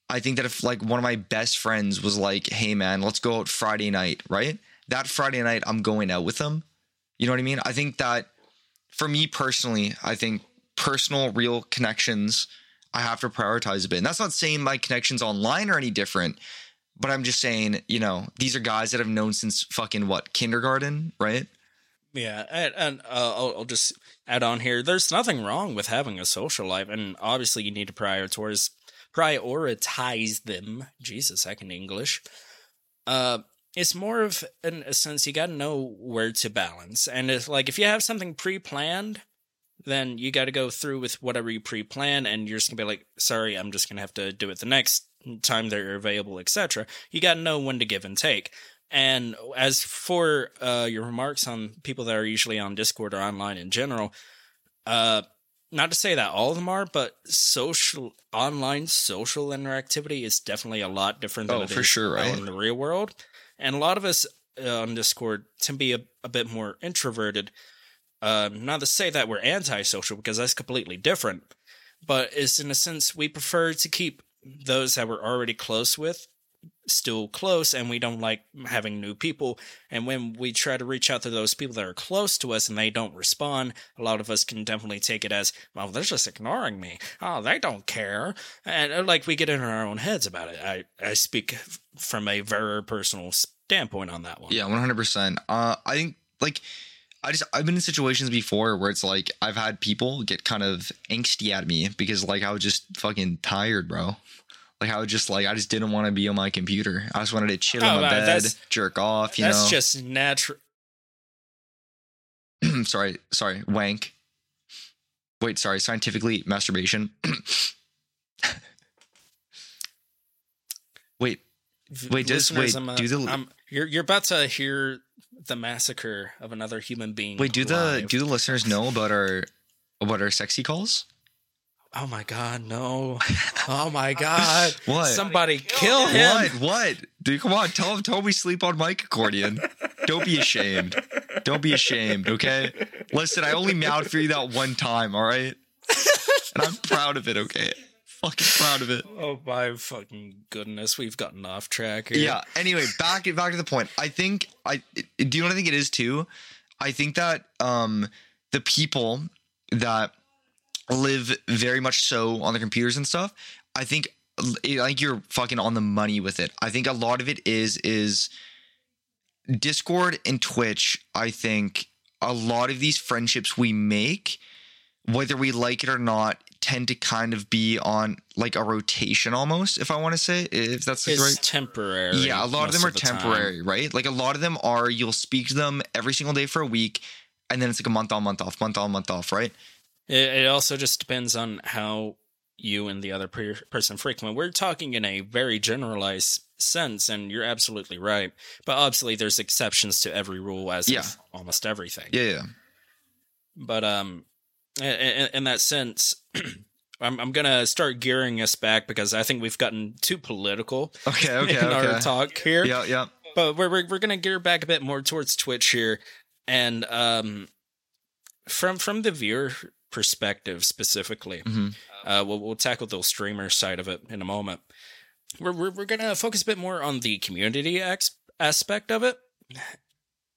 Speaker 2: I think that if like one of my best friends was like, "Hey man, let's go out Friday night," right? That Friday night I'm going out with them. You know what I mean? I think that for me personally, I think personal real connections I have to prioritize a bit. And that's not saying my connections online are any different, but I'm just saying, you know, these are guys that I've known since fucking what, kindergarten, right?
Speaker 1: Yeah, and, and uh, I'll, I'll just add on here. There's nothing wrong with having a social life, and obviously you need to prioritize prioritize them. Jesus, I can English. Uh, it's more of in a sense you got to know where to balance, and if like if you have something pre-planned, then you got to go through with whatever you pre-plan, and you're just gonna be like, sorry, I'm just gonna have to do it the next time they're available, etc. You got to know when to give and take. And as for uh, your remarks on people that are usually on Discord or online in general, uh, not to say that all of them are, but social online social interactivity is definitely a lot different than
Speaker 2: Oh,
Speaker 1: it
Speaker 2: for
Speaker 1: is
Speaker 2: sure, right?
Speaker 1: in the real world. And a lot of us uh, on Discord tend to be a, a bit more introverted. Uh, not to say that we're antisocial because that's completely different, but it's in a sense we prefer to keep those that we're already close with still close and we don't like having new people. And when we try to reach out to those people that are close to us and they don't respond a lot of us can definitely take it as well they're just ignoring me. Oh they don't care. And uh, like we get in our own heads about it. I i speak from a very personal standpoint on that one.
Speaker 2: Yeah, one hundred percent. Uh, I think like I just I've been in situations before where it's like I've had people get kind of angsty at me because like I was just fucking tired, bro. Like I was just like I just didn't want to be on my computer. I just wanted to chill
Speaker 1: Oh,
Speaker 2: in my
Speaker 1: wow,
Speaker 2: bed, jerk off. You
Speaker 1: that's
Speaker 2: know, that's
Speaker 1: just natural
Speaker 2: sorry, sorry, wank. Wait, sorry, scientifically masturbation. Wait, Wait, just-
Speaker 1: Listeners,
Speaker 2: wait,
Speaker 1: I'm, uh,
Speaker 2: do the-
Speaker 1: I'm- you're you're about to hear the massacre of another human being
Speaker 2: wait, do the do the listeners know about our about our sexy calls?
Speaker 1: Oh my god, no. Oh my god.
Speaker 2: What?
Speaker 1: Somebody kill him.
Speaker 2: What? What? Dude, come on. Tell him. Tell we sleep on mic accordion. Don't be ashamed. Don't be ashamed. Okay. Listen, I only meowed for you that one time. All right. And I'm proud of it. Okay. Fucking proud of it.
Speaker 1: Oh my fucking goodness, we've gotten off track here.
Speaker 2: Yeah. Anyway, back back to the point. I think I do you know what I think it is too? I think that um the people that live very much so on the computers and stuff, I think I think you're fucking on the money with it. I think a lot of it is is Discord and Twitch, I think a lot of these friendships we make, whether we like it or not, tend to kind of be on like a rotation almost, if I want to say, if that's the
Speaker 1: It's
Speaker 2: right
Speaker 1: temporary.
Speaker 2: yeah, a lot of them are
Speaker 1: the time.
Speaker 2: temporary, right? Like a lot of them are you'll speak to them every single day for a week, and then it's like a month on, month off, month on, month off, right?
Speaker 1: It, it also just depends on how you and the other per- person frequent. We're talking in a very generalized sense, and you're absolutely right. But obviously, there's exceptions to every rule, as
Speaker 2: Yeah.
Speaker 1: almost everything.
Speaker 2: Yeah, yeah.
Speaker 1: But um, in, in, that sense, I'm I'm gonna start gearing us back because I think we've gotten too political
Speaker 2: Okay, okay,
Speaker 1: in our talk here.
Speaker 2: Yeah, yeah.
Speaker 1: But we're, we're we're gonna gear back a bit more towards Twitch here. And um, from from the viewer perspective specifically,
Speaker 2: hmm
Speaker 1: uh, we'll, we'll tackle the streamer side of it in a moment. We're, we're, we're going to focus a bit more on the community ex- aspect of it.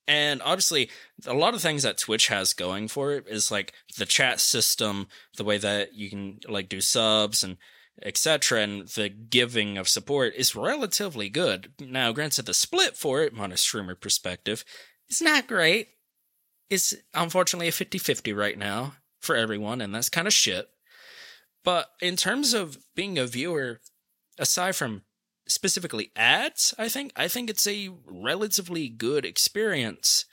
Speaker 1: And obviously, a lot of things that Twitch has going for it is like the chat system, the way that you can like do subs and etc. And the giving of support is relatively good. Now, granted, the split for it on a streamer perspective is not great. It's unfortunately a 50 50 right now for everyone, and that's kind of shit. But in terms of being a viewer, aside from specifically ads, I think I think it's a relatively good experience.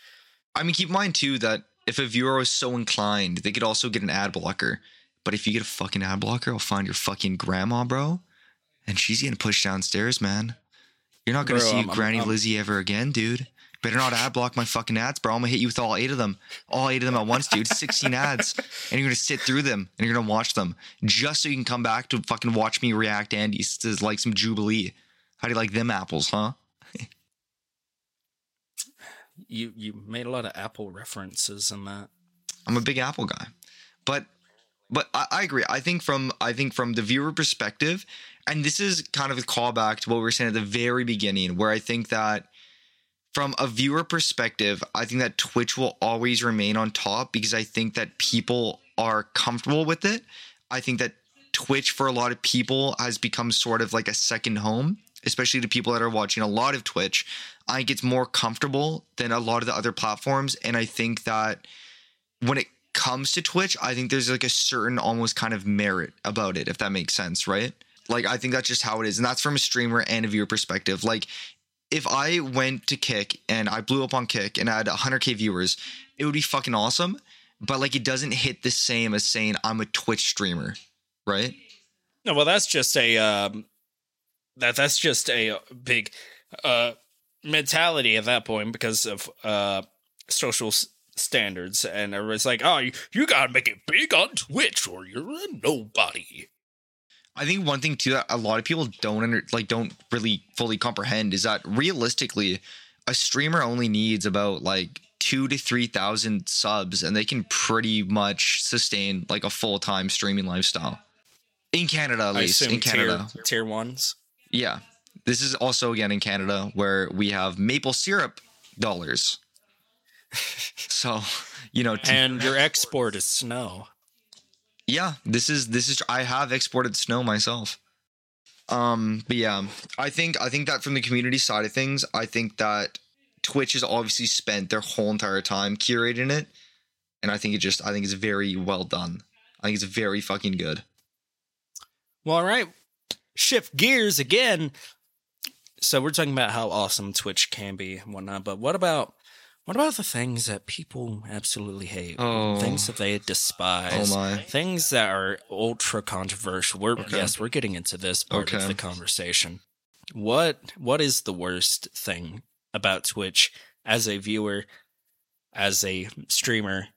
Speaker 2: I mean, keep in mind too that if a viewer is so inclined, they could also get an ad blocker. But if you get a fucking ad blocker, I'll find your fucking grandma, bro, and she's getting pushed downstairs, man. You're not gonna
Speaker 1: Bro,
Speaker 2: see
Speaker 1: I'm- I'm-
Speaker 2: Granny
Speaker 1: I'm-
Speaker 2: Lizzie ever again, dude. Better not ad block my fucking ads, bro. I'm gonna hit you with all eight of them, all eight of them at once, dude. 16 ads, and you're gonna sit through them and you're gonna watch them just so you can come back to fucking watch me react, Andy, to like some Jubilee. How do you like them apples, huh?
Speaker 1: You you made a lot of Apple references in that.
Speaker 2: I'm a big Apple guy, but but I, I agree. I think from I think from the viewer perspective, and this is kind of a callback to what we were saying at the very beginning, where I think that from a viewer perspective, I think that Twitch will always remain on top because I think that people are comfortable with it. I think that Twitch for a lot of people has become sort of like a second home, especially to people that are watching a lot of Twitch. I think it's more comfortable than a lot of the other platforms, and I think that when it comes to Twitch, I think there's like a certain almost kind of merit about it, if that makes sense, right? Like I think that's just how it is, and that's from a streamer and a viewer perspective. Like if I went to Kick and I blew up on Kick and I had 100k viewers, it would be fucking awesome. But like it doesn't hit the same as saying I'm a Twitch streamer, right?
Speaker 1: No, well, that's just a um, that that's just a big uh mentality at that point because of uh social s- standards, and everybody's like, "Oh, you, you gotta make it big on Twitch, or you're a nobody."
Speaker 2: I think one thing too that a lot of people don't under, like don't really fully comprehend is that realistically, a streamer only needs about like two to three thousand subs, and they can pretty much sustain like a full time streaming lifestyle in Canada at least. In Canada,
Speaker 1: tier, tier ones.
Speaker 2: Yeah. This is also again in Canada where we have maple syrup dollars. so, you know, to-
Speaker 1: And your export is snow.
Speaker 2: yeah this is this is i have exported snow myself um but yeah i think i think that from the community side of things i think that twitch has obviously spent their whole entire time curating it and i think it just i think it's very well done i think it's very fucking good
Speaker 1: Well, all right. Shift gears again. So we're talking about how awesome Twitch can be and whatnot, but what about what about the things that people absolutely hate?
Speaker 2: Oh.
Speaker 1: Things that they despise.
Speaker 2: Oh my.
Speaker 1: Things that are ultra controversial. We're
Speaker 2: Okay.
Speaker 1: yes, we're getting into this part of the conversation. What what is the worst thing about Twitch as a viewer, as a streamer,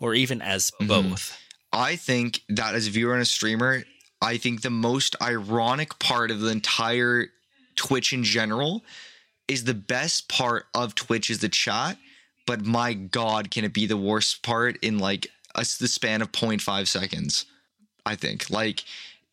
Speaker 1: or even as
Speaker 2: Mhm.
Speaker 1: both?
Speaker 2: I think that as a viewer and a streamer, I think the most ironic part of the entire Twitch in general is the best part of Twitch is the chat, but my god, can it be the worst part in like a, the span of 0.5 seconds? I think like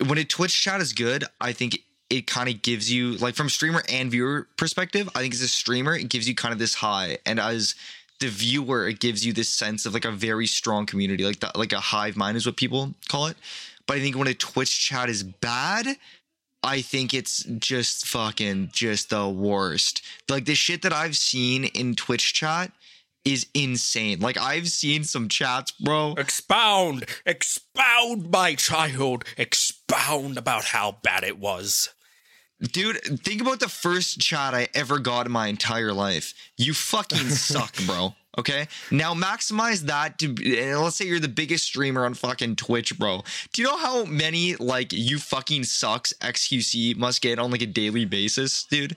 Speaker 2: when a Twitch chat is good, I think it kind of gives you like from streamer and viewer perspective. I think as a streamer, it gives you kind of this high, and as the viewer, it gives you this sense of like a very strong community, like that, like a hive mind is what people call it. But I think when a Twitch chat is bad, I think it's just fucking just the worst. Like the shit that I've seen in Twitch chat is insane. Like I've seen some chats, bro.
Speaker 1: Expound, expound, my child, expound about how bad it was.
Speaker 2: Dude, think about the first chat I ever got in my entire life. You fucking suck, bro. Okay. Now maximize that to and eh, let's say you're the biggest streamer on fucking Twitch, bro. Do you know how many like you fucking sucks XQC must get on like a daily basis, dude?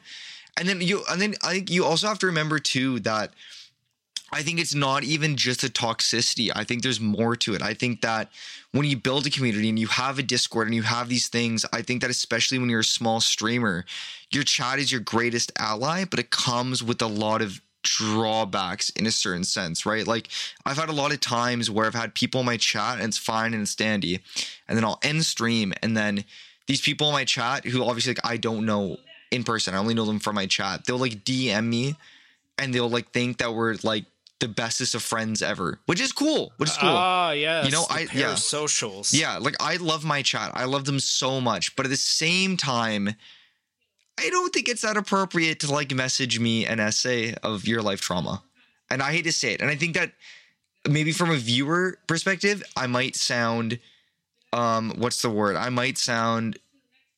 Speaker 2: And then you and then I think you also have to remember too that I think it's not even just the toxicity. I think there's more to it. I think that when you build a community and you have a Discord and you have these things, I think that especially when you're a small streamer, your chat is your greatest ally, but it comes with a lot of drawbacks in a certain sense, right? Like I've had a lot of times where I've had people in my chat and it's fine and it's dandy, and then I'll end stream and then these people in my chat who obviously like I don't know in person, I only know them from my chat. They'll like DM me and they'll like think that we're like the bestest of friends ever, which is cool. Which is cool.
Speaker 1: Ah, yeah.
Speaker 2: You know, I- yeah.
Speaker 1: socials.
Speaker 2: Yeah, like I love my chat. I love them so much. But at the same time, I don't think it's that appropriate to like message me an essay of your life trauma. And I hate to say it. And I think that maybe from a viewer perspective, I might sound um what's the word? I might sound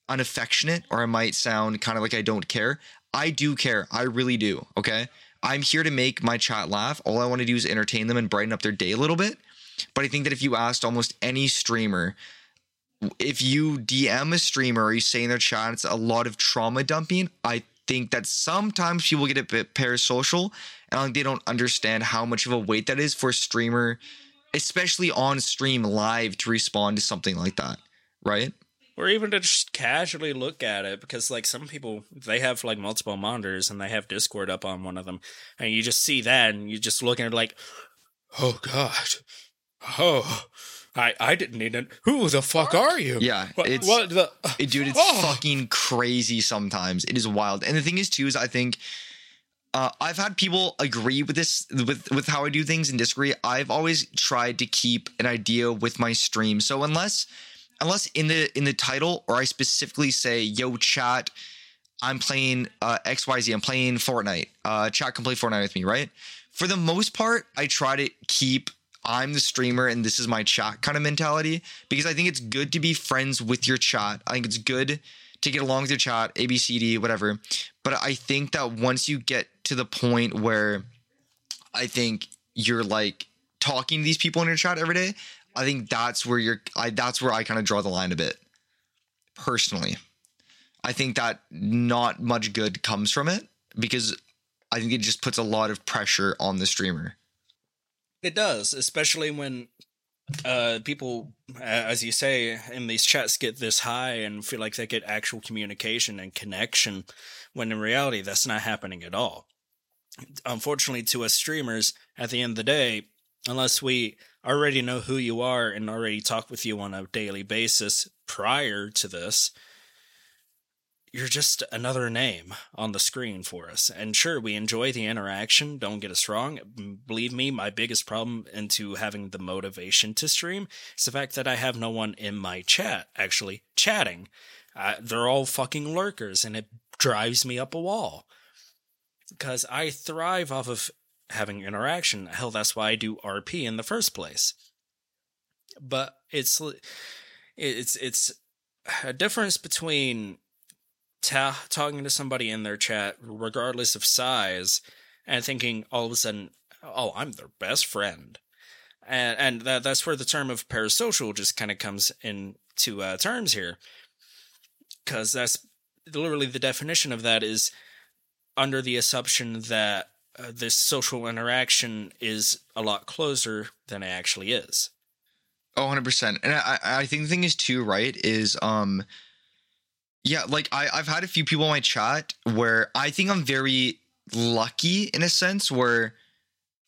Speaker 2: unaffectionate or I might sound kind of like I don't care. I do care. I really do. Okay. I'm here to make my chat laugh. All I want to do is entertain them and brighten up their day a little bit. But I think that if you asked almost any streamer, if you DM a streamer or you say in their chat it's a lot of trauma dumping, I think that sometimes people get a bit parasocial and they don't understand how much of a weight that is for a streamer, especially on stream live to respond to something like that. Right?
Speaker 1: Or even to just casually look at it because like some people they have like multiple monitors and they have discord up on one of them and you just see that and you just look at it like oh god oh i i didn't need it who the fuck are you
Speaker 2: Yeah.
Speaker 1: what,
Speaker 2: it's
Speaker 1: what the
Speaker 2: It, dude, it's
Speaker 1: Oh.
Speaker 2: fucking crazy sometimes. It is wild. And the thing is, too, is I think uh, I've had people agree with this, with with how I do things and disagree. I've always tried to keep an idea with my stream. So unless unless in the in the title or I specifically say, "Yo, chat, I'm playing uh, X Y Z. I'm playing Fortnite. Uh, chat can play Fortnite with me, right?" For the most part, I try to keep I'm the streamer and this is my chat kind of mentality because I think it's good to be friends with your chat. I think it's good to get along with your chat, ABCD, whatever. But I think that once you get to the point where I think you're like talking to these people in your chat every day, I think that's where you're I that's where I kind of draw the line a bit. Personally. I think that not much good comes from it because I think it just puts a lot of pressure on the streamer.
Speaker 1: It does, especially when uh, people, as you say, in these chats get this high and feel like they get actual communication and connection, when in reality, that's not happening at all. Unfortunately, to us streamers, at the end of the day, unless we already know who you are and already talk with you on a daily basis prior to this, you're just another name on the screen for us. And sure, we enjoy the interaction. Don't get us wrong. Believe me, my biggest problem into having the motivation to stream is the fact that I have no one in my chat actually chatting. Uh, they're all fucking lurkers, and it drives me up a wall. Because I thrive off of having interaction. Hell, that's why I do RP in the first place. But it's it's it's a difference between ta- talking to somebody in their chat, regardless of size, and thinking all of a sudden, "Oh, I'm their best friend," and and that that's where the term of parasocial just kind of comes into uh, terms here, because that's literally the definition of that is under the assumption that uh, this social interaction is a lot closer than it actually is.
Speaker 2: Oh, 100%. And I, I think the thing is too, right, is um yeah, like I, I've had a few people in my chat where I think I'm very lucky in a sense where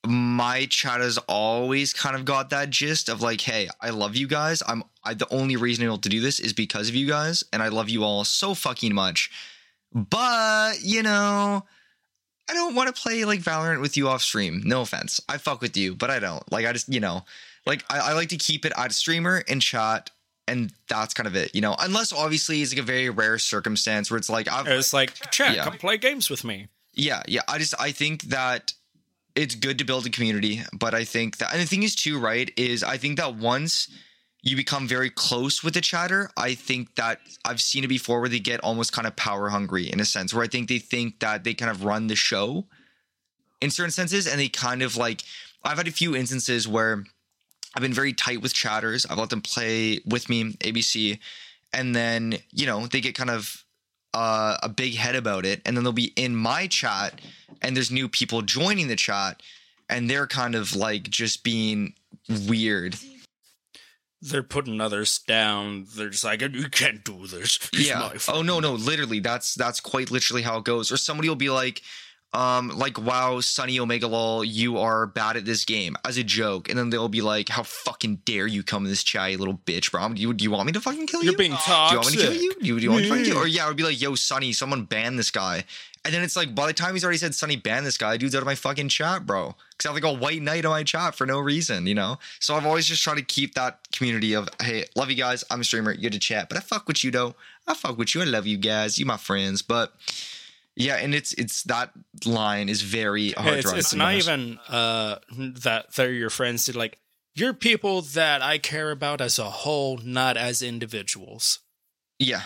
Speaker 2: my chat has always kind of got that gist of like, hey, I love you guys. I'm I the only reason I'm able to do this is because of you guys, and I love you all so fucking much. But, you know, I don't want to play like Valorant with you off stream. No offense. I fuck with you, but I don't. Like I just, you know, like I, I like to keep it at streamer and chat, and that's kind of it. You know, unless obviously it's like a very rare circumstance where it's like I've
Speaker 1: It's like, chat,
Speaker 2: Yeah.
Speaker 1: come play games with me.
Speaker 2: yeah, yeah. I just I think that it's good to build a community, but I think that and the thing is too, right, is I think that once you become very close with the chatter, I think that I've seen it before where they get almost kind of power hungry in a sense, where I think they think that they kind of run the show in certain senses, and they kind of like I've had a few instances where I've been very tight with chatters. I've let them play with me, ABC, and then you know they get kind of uh, a big head about it, and then they'll be in my chat, and there's new people joining the chat, and they're kind of like just being weird.
Speaker 1: They're putting others down. They're just like, you can't do this.
Speaker 2: Yeah. Oh no, no, literally, that's that's quite literally how it goes. Or somebody will be like, um, like, wow, Sunny OMEGALUL, you are bad at this game as a joke. And then they'll be like, how fucking dare you come in this chat, little bitch, bro? Do you, do you want me to fucking kill
Speaker 1: You're
Speaker 2: you?
Speaker 1: being
Speaker 2: do you want me to kill you? Do you, do you want me to fucking kill you? Or yeah, I would be like, yo, Sunny, someone ban this guy. And then it's like, by the time he's already said Sunny ban this guy, dude's out of my fucking chat, bro. Because I have like a white knight on my chat for no reason, you know? So I've always just tried to keep that community of, hey, love you guys. I'm a streamer. You're to chat. But I fuck with you, though. I fuck with you. I love you guys. You my friends. But yeah, and it's it's that line is very hard
Speaker 1: it's, it's not even uh that they're your friends to like you're people that i care about as a whole not as individuals
Speaker 2: Yeah.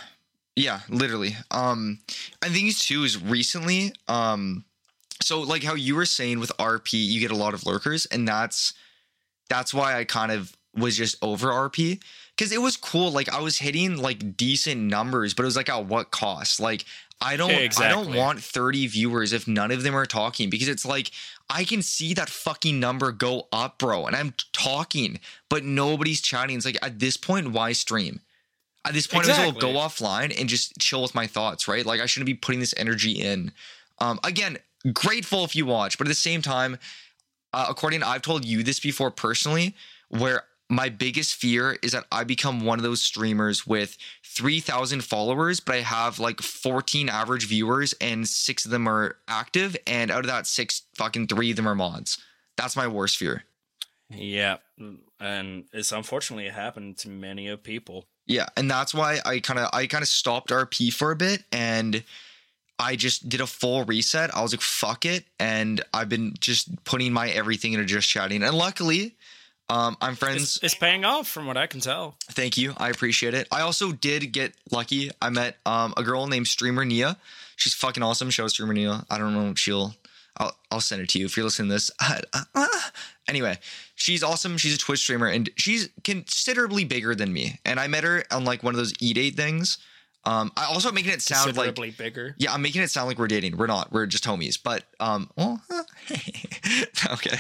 Speaker 2: Yeah, literally. Um I think too is recently um so like how you were saying with RP you get a lot of lurkers and that's that's why I kind of was just over RP cuz it was cool like I was hitting like decent numbers but it was like at what cost? Like I don't I don't want 30 viewers if none of them are talking because it's like I can see that fucking number go up, bro, and I'm talking, but nobody's chatting. It's like at this point, why stream? At this point, I
Speaker 1: Exactly.
Speaker 2: well go offline and just chill with my thoughts, right? Like I shouldn't be putting this energy in. Um, again, grateful if you watch, but at the same time, uh, Accordion I've told you this before personally, where my biggest fear is that I become one of those streamers with 3,000 followers, but I have like 14 average viewers and six of them are active. And out of that six, fucking three of them are mods. That's my worst fear.
Speaker 1: yeah and it's unfortunately happened to many of people
Speaker 2: Yeah, and that's why I kind of I kind of stopped RP for a bit and I just did a full reset. I was like fuck it and I've been just putting my everything into just chatting. And luckily, um I'm friends
Speaker 1: it's, it's paying off from what i can tell
Speaker 2: Thank you. I appreciate it. I also did get lucky. I met um, a girl named Streamer Nia. She's fucking awesome. Show Streamer Nia. I don't know if she'll. I'll, I'll send it to you if you're listening to this. anyway, she's awesome. She's a Twitch streamer and she's considerably bigger than me. And I met her on like one of those E date things. Um, I also making it sound like
Speaker 1: bigger
Speaker 2: yeah, I'm making it sound like we're dating. We're not. We're just homies. But um, well, okay.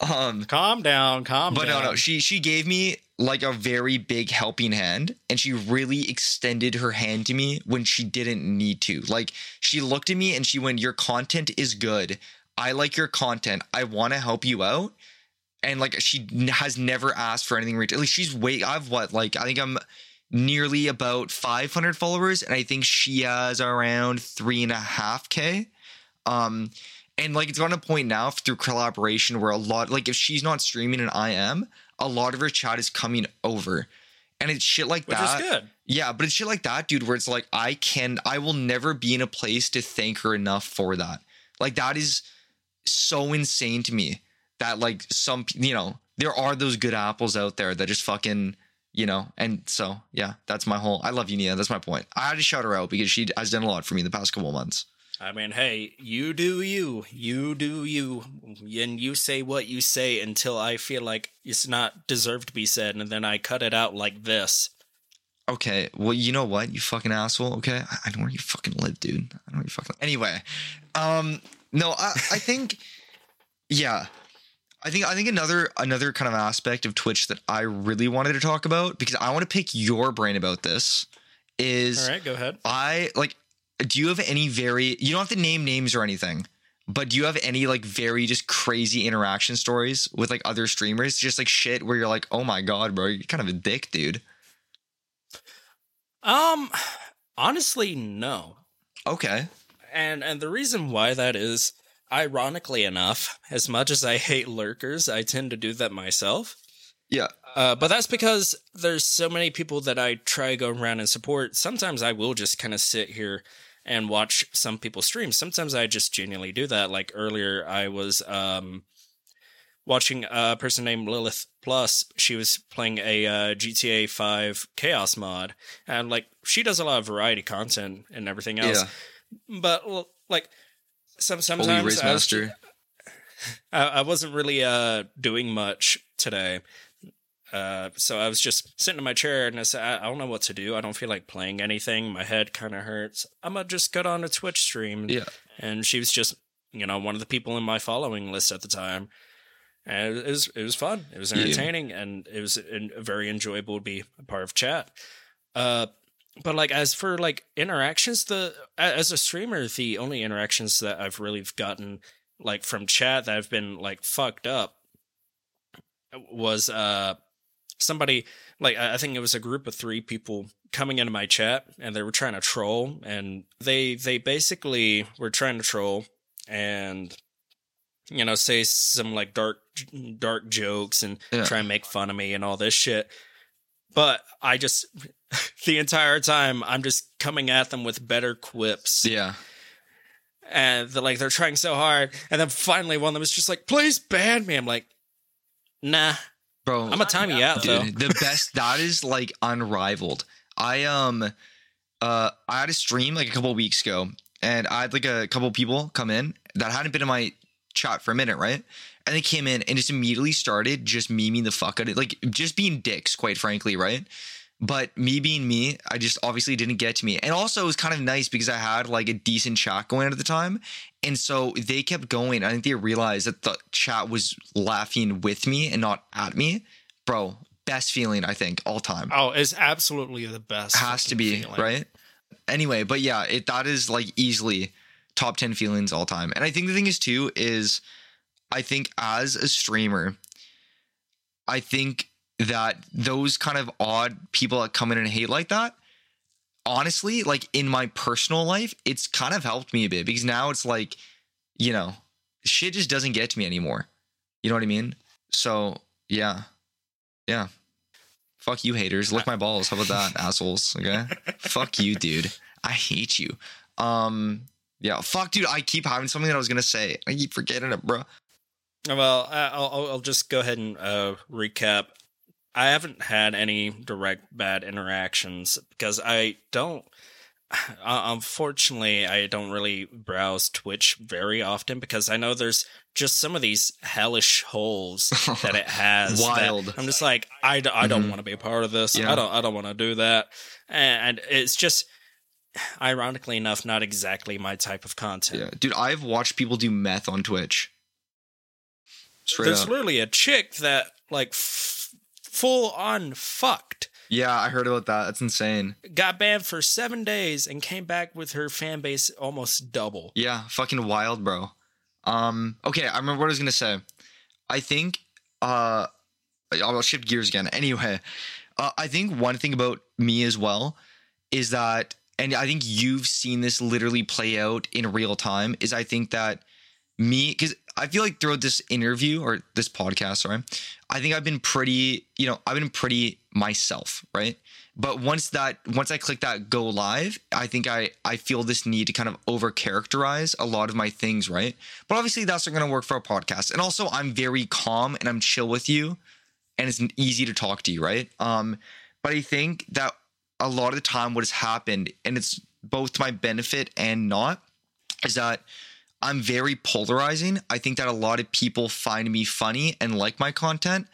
Speaker 2: Um,
Speaker 1: calm down calm
Speaker 2: but
Speaker 1: down But
Speaker 2: no, no. She she gave me like a very big helping hand, and she really extended her hand to me when she didn't need to. Like she looked at me and she went, "Your content is good. I like your content. I want to help you out." And like she has never asked for anything. ret- Like she's way. I've what? Like I think I'm nearly about 500 followers, and I think she has around three and a half k. Um, and like it's gotten a point now through collaboration where a lot, like if she's not streaming and I am, a lot of her chat is coming over, and it's shit like
Speaker 1: which
Speaker 2: that.
Speaker 1: is good
Speaker 2: Yeah, but it's shit like that, dude, where it's like I can I will never be in a place to thank her enough for that. Like that is so insane to me that like some you know, there are those good apples out there that just fucking you know, and so yeah, that's my whole I love you, Nia. That's my point. I had to shout her out because she has done a lot for me in the past couple months.
Speaker 1: I mean, hey, you do you. You do you. And you say what you say until I feel like it's not deserved to be said, and then I cut it out like this.
Speaker 2: Okay, well, you know what, you fucking asshole. Okay, I, know where you fucking live, dude. I know where you fucking. Live. Anyway, um, no, I, I think, yeah, I think I think another another kind of aspect of Twitch that I really wanted to talk about because I want to pick your brain about this is
Speaker 1: All right, go ahead.
Speaker 2: I like. Do you have any very? You don't have to name names or anything. But do you have any like very just crazy interaction stories with like other streamers? Just like shit where you're like, oh my god, bro, you're kind of a dick, dude.
Speaker 1: Um, honestly, no.
Speaker 2: Okay.
Speaker 1: And and the reason why that is, ironically enough, as much as I hate lurkers, I tend to do that myself.
Speaker 2: Yeah.
Speaker 1: Uh, but that's because there's so many people that I try go around and support. Sometimes I will just kind of sit here and watch some people stream. Sometimes I just genuinely do that. Like earlier, I was um, watching a person named Lilith Plus. She was playing a uh, GTA 5 Chaos mod, and like she does a lot of variety content and everything else.
Speaker 2: Yeah.
Speaker 1: But like some sometimes I was, I, I, wasn't really uh doing much today. Uh, so I was just sitting in my chair and I said, I, I don't know what to do. I don't feel like playing anything. My head kind of hurts. I'm gonna just get on a Twitch stream.
Speaker 2: Yeah.
Speaker 1: And she was just, you know, one of the people in my following list at the time. And it was it was fun. It was
Speaker 2: Yeah.
Speaker 1: entertaining and it was very enjoyable to be a part of chat. Uh, but like as for like interactions, the as a streamer, the only interactions that I've really gotten like from chat that have been like fucked up was uh somebody like I think it was a group of three people coming into my chat and they were trying to troll and they they basically were trying to troll and you know say some like dark dark jokes and
Speaker 2: Yeah.
Speaker 1: try and make fun of me and all this shit but i just the entire time i'm just coming at them with better quips
Speaker 2: Yeah.
Speaker 1: and they're like they're trying so hard and then finally one of them is just like please ban me i'm like nah
Speaker 2: Bro,
Speaker 1: i'm gonna time you out though
Speaker 2: dude, the best that is like unrivaled. I um uh I had a stream like a couple weeks ago and I had like a couple people come in that hadn't been in my chat for a minute, right? And they came in and just immediately started just memeing the fuck out of it, like just being dicks, quite frankly, right? But me being me, I just obviously didn't get to me. And also it was kind of nice because I had like a decent chat going at the time. And so they kept going. I think they realized that the chat was laughing with me and not at me. Bro, best feeling, I think, all time.
Speaker 1: oh it's absolutely the best
Speaker 2: Has to be,
Speaker 1: feeling.
Speaker 2: right? Anyway, but yeah, it that is like easily top 10 feelings all time. And I think the thing is too is I think as a streamer, I think that those kind of odd people that come in and hate like that, honestly, like in my personal life, it's kind of helped me a bit because now it's like, you know, shit just doesn't get to me anymore. You know what I mean? So yeah. Yeah. Fuck you haters. Lick my balls. How about that, assholes? Okay. Fuck you, dude. I hate you. Um, yeah. Fuck, dude. I keep having something that I was gonna say. I keep forgetting it, bro.
Speaker 1: Well, I- I'll, I'll just go ahead and uh, recap. I haven't had any direct bad interactions because I don't. Uh, unfortunately, I don't really browse Twitch very often because I know there's just some of these hellish holes that it has.
Speaker 2: Wild.
Speaker 1: I'm just like I, d- I don't
Speaker 2: Mhm.
Speaker 1: want to be a part of this.
Speaker 2: Yeah.
Speaker 1: I don't I don't want to do that. And it's just ironically enough not exactly my type of content.
Speaker 2: Yeah, dude. I've watched people do meth on Twitch. Straight
Speaker 1: There's
Speaker 2: up.
Speaker 1: literally a chick that like f- full on fucked
Speaker 2: Yeah, I heard about that. That's insane.
Speaker 1: got banned for seven days and came back with her fan base almost double.
Speaker 2: Yeah, fucking wild, bro. Um, okay, I remember what I was gonna say. I think uh I'll shift gears again. Anyway, uh, I think one thing about me as well is that, and I think you've seen this literally play out in real time, is I think that me, because I feel like throughout this interview or this podcast, sorry, I think I've been pretty, you know, I've been pretty myself, right? But once that, once I click that go live, I think I, I feel this need to kind of over characterize a lot of my things, right? But obviously that's not to work for a podcast. And also I'm very calm and I'm chill with you and it's easy to talk to you, right? Um, but I think that a lot of the time what has happened, and it's both to my benefit and not, is that I'm very polarizing. I think that a lot of people find me funny and like my content.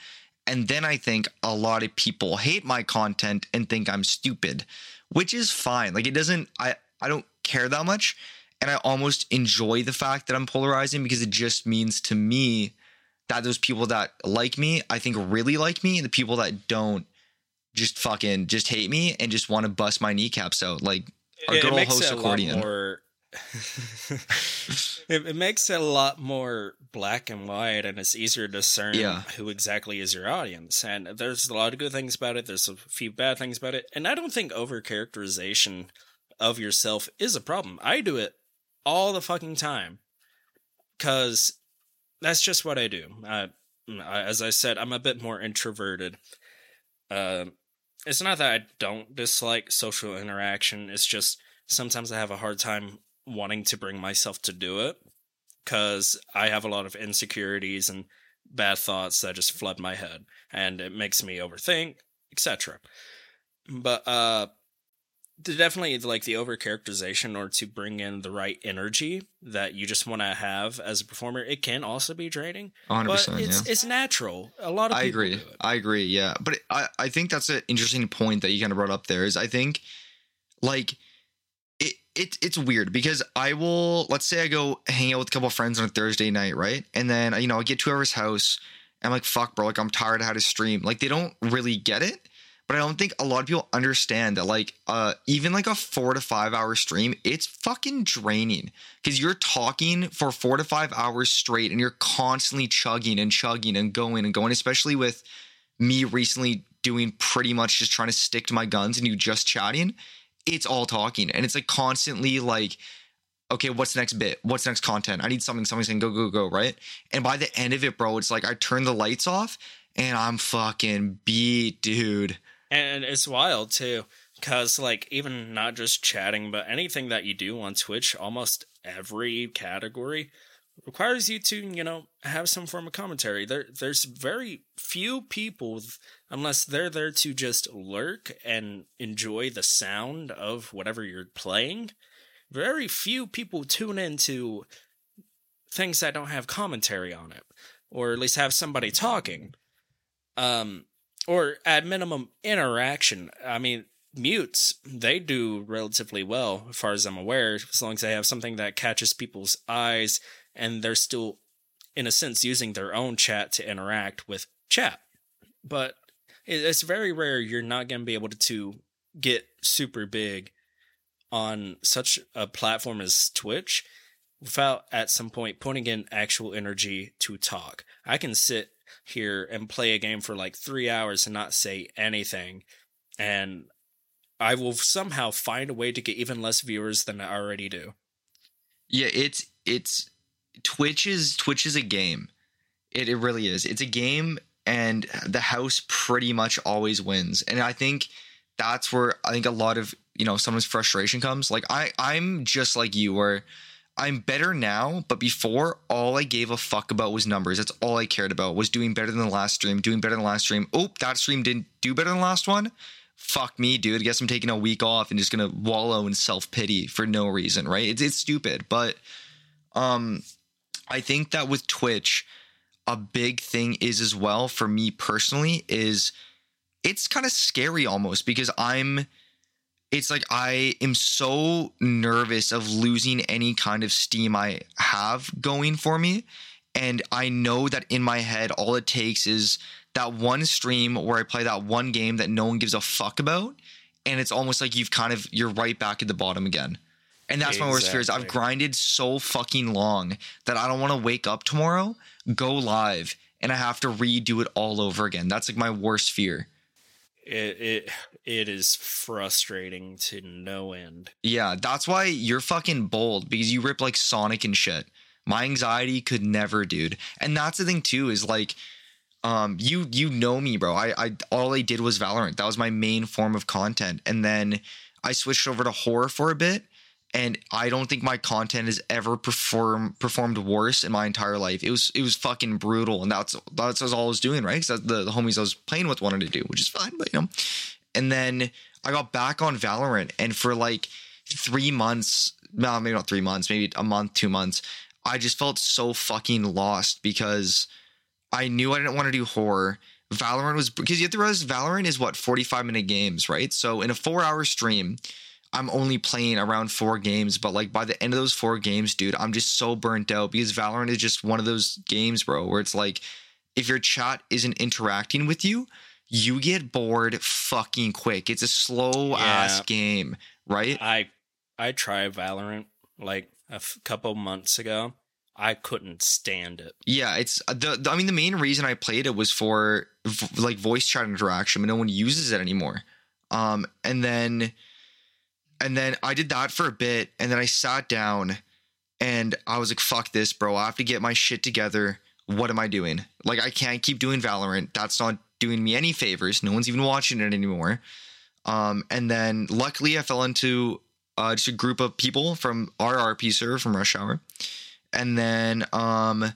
Speaker 2: And then I think a lot of people hate my content and think I'm stupid, which is fine. Like it doesn't I I don't care that much and I almost enjoy the fact that I'm polarizing because it just means to me that those people that like me, I think really like me and the people that don't just fucking just hate me and just want to bust my kneecaps out like a good old host
Speaker 1: it a lot
Speaker 2: accordion.
Speaker 1: more. it, it makes it a lot more black and white, and it's easier to discern
Speaker 2: Yeah.
Speaker 1: who exactly is your audience. And there's a lot of good things about it. There's a few bad things about it, and I don't think overcharacterization of yourself is a problem. I do it all the fucking time because that's just what I do. I, I- as I said, I'm a bit more introverted. Um, it's not that I don't dislike social interaction. It's just sometimes I have a hard time wanting to bring myself to do it because I have a lot of insecurities and bad thoughts that just flood my head, and it makes me overthink, etc. But uh, definitely like the over characterization or to bring in the right energy that you just want to have as a performer. It can also be draining,
Speaker 2: 100%.
Speaker 1: but
Speaker 2: yeah.
Speaker 1: it's it's natural. A lot of
Speaker 2: I
Speaker 1: people
Speaker 2: agree. I agree. Yeah, but I I think that's an interesting point that you kind of brought up. There is I think like it it it's weird because I will let's say I go hang out with a couple of friends on a Thursday night, right? And then you know I get to whoever's house. And I'm like, fuck, bro. Like I'm tired. I had to stream. Like they don't really get it. But I don't think a lot of people understand that like uh even like a 4 to 5 hour stream, it's fucking draining cuz you're talking for 4 to 5 hours straight and you're constantly chugging and chugging and going and going especially with me recently doing pretty much just trying to stick to my guns and you just chatting. It's all talking and it's like constantly like okay, what's the next bit? What's the next content? I need something, something saying go, go, go, right? And by the end of it, bro, it's like I turn the lights off and I'm fucking beat, dude.
Speaker 1: And it's wild too, because like even not just chatting, but anything that you do on Twitch, almost every category requires you to, you know, have some form of commentary. There there's very few people unless they're there to just lurk and enjoy the sound of whatever you're playing very few people tune into things that don't have commentary on it, or at least have somebody talking. Um, or at minimum interaction. I mean, mutes they do relatively well, as far as I'm aware, as long as they have something that catches people's eyes and they're still, in a sense, using their own chat to interact with chat. But it's very rare you're not going to be able to get super big on such a platform as Twitch without at some point putting in actual energy to talk. I can sit here and play a game for like three hours and not say anything, and I will somehow find a way to get even less viewers than I already do.
Speaker 2: Yeah, it's it's Twitch is Twitch is a game. It it really is. It's a game and the house pretty much always wins. And I think that's where I think a lot of you know someone's frustration comes like i i'm just like you where i'm better now but before all i gave a fuck about was numbers that's all i cared about was doing better than the last stream doing better than the last stream oh that stream didn't do better than the last one fuck me dude i guess i'm taking a week off and just gonna wallow in self-pity for no reason right it's, it's stupid but um i think that with twitch a big thing is as well for me personally is it's kind of scary almost because i'm it's like I am so nervous of losing any kind of steam I have going for me. And I know that in my head, all it takes is that one stream where I play that one game that no one gives a fuck about. And it's almost like you've kind of, you're right back at the bottom again. And that's exactly. my worst fear is I've grinded so fucking long that I don't want to wake up tomorrow, go live, and I have to redo it all over again. That's like my worst fear
Speaker 1: it it it is frustrating to no end.
Speaker 2: Yeah, that's why you're fucking bold because you rip like Sonic and shit. My anxiety could never, dude. And that's the thing too is like um you you know me, bro. I I all I did was Valorant. That was my main form of content. And then I switched over to horror for a bit and I don't think my content has ever perform performed worse in my entire life. It was it was fucking brutal, and that's that's all I was doing, right? Because the, the homies I was playing with wanted to do, which is fine, but you know. And then I got back on Valorant, and for like three months, no, maybe not three months, maybe a month, two months, I just felt so fucking lost because I knew I didn't want to do horror. Valorant was because you have to realize Valorant is what 45 minute games, right? So in a four hour stream, I'm only playing around four games, but like by the end of those four games, dude, I'm just so burnt out because Valorant is just one of those games, bro, where it's like if your chat isn't interacting with you, you get bored fucking quick. It's a slow yeah. ass game, right?
Speaker 1: I I tried Valorant like a f- couple months ago. I couldn't stand it.
Speaker 2: Yeah, it's the, the I mean the main reason I played it was for v- like voice chat interaction, but no one uses it anymore. Um and then and then I did that for a bit, and then I sat down and I was like, fuck this, bro. I have to get my shit together. What am I doing? Like, I can't keep doing Valorant. That's not doing me any favors. No one's even watching it anymore. Um, and then luckily I fell into uh, just a group of people from our RP server from Rush Hour. And then um,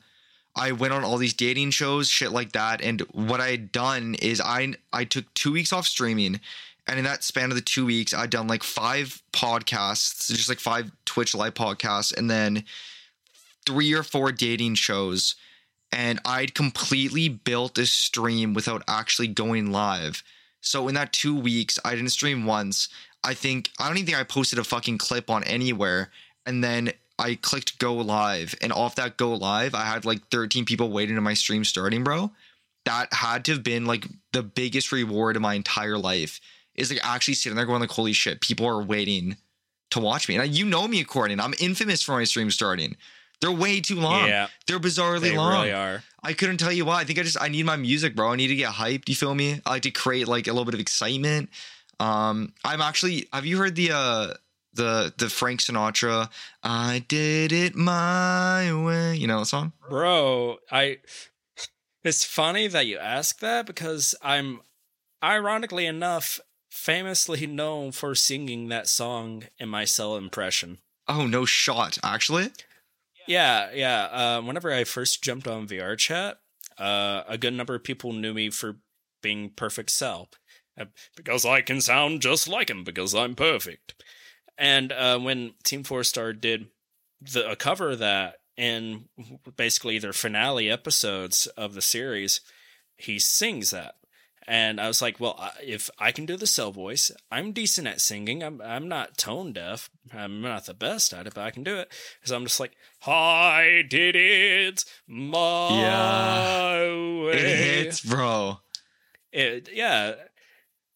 Speaker 2: I went on all these dating shows, shit like that. And what I had done is I I took two weeks off streaming and in that span of the two weeks, I'd done like five podcasts, just like five Twitch live podcasts, and then three or four dating shows. And I'd completely built a stream without actually going live. So in that two weeks, I didn't stream once. I think I don't even think I posted a fucking clip on anywhere. And then I clicked go live, and off that go live, I had like 13 people waiting to my stream starting, bro. that had to have been like the biggest reward of my entire life. Is like actually sitting there going like, holy shit, people are waiting to watch me. And you know me, Courtney. I'm infamous for my stream starting. They're way too long.
Speaker 1: Yeah,
Speaker 2: They're bizarrely
Speaker 1: they
Speaker 2: long.
Speaker 1: really are.
Speaker 2: I couldn't tell you why. I think I just I need my music, bro. I need to get hyped. You feel me? I like to create like a little bit of excitement. Um, I'm actually. Have you heard the uh the the Frank Sinatra? I did it my way. You know the song?
Speaker 1: Bro, I it's funny that you ask that because I'm ironically enough famously known for singing that song in my cell impression.
Speaker 2: Oh no shot. Actually,
Speaker 1: Yeah, yeah. Uh, whenever I first jumped on VR chat, uh, a good number of people knew me for being perfect cell. Uh, because I can sound just like him because I'm perfect. And uh, when Team Four Star did the a cover of that in basically their finale episodes of the series, he sings that. And I was like, well, if I can do the cell voice, I'm decent at singing. I'm I'm not tone deaf. I'm not the best at it, but I can do it. So I'm just like, I did it my
Speaker 2: Yeah.
Speaker 1: way.
Speaker 2: it hits, bro.
Speaker 1: It- yeah.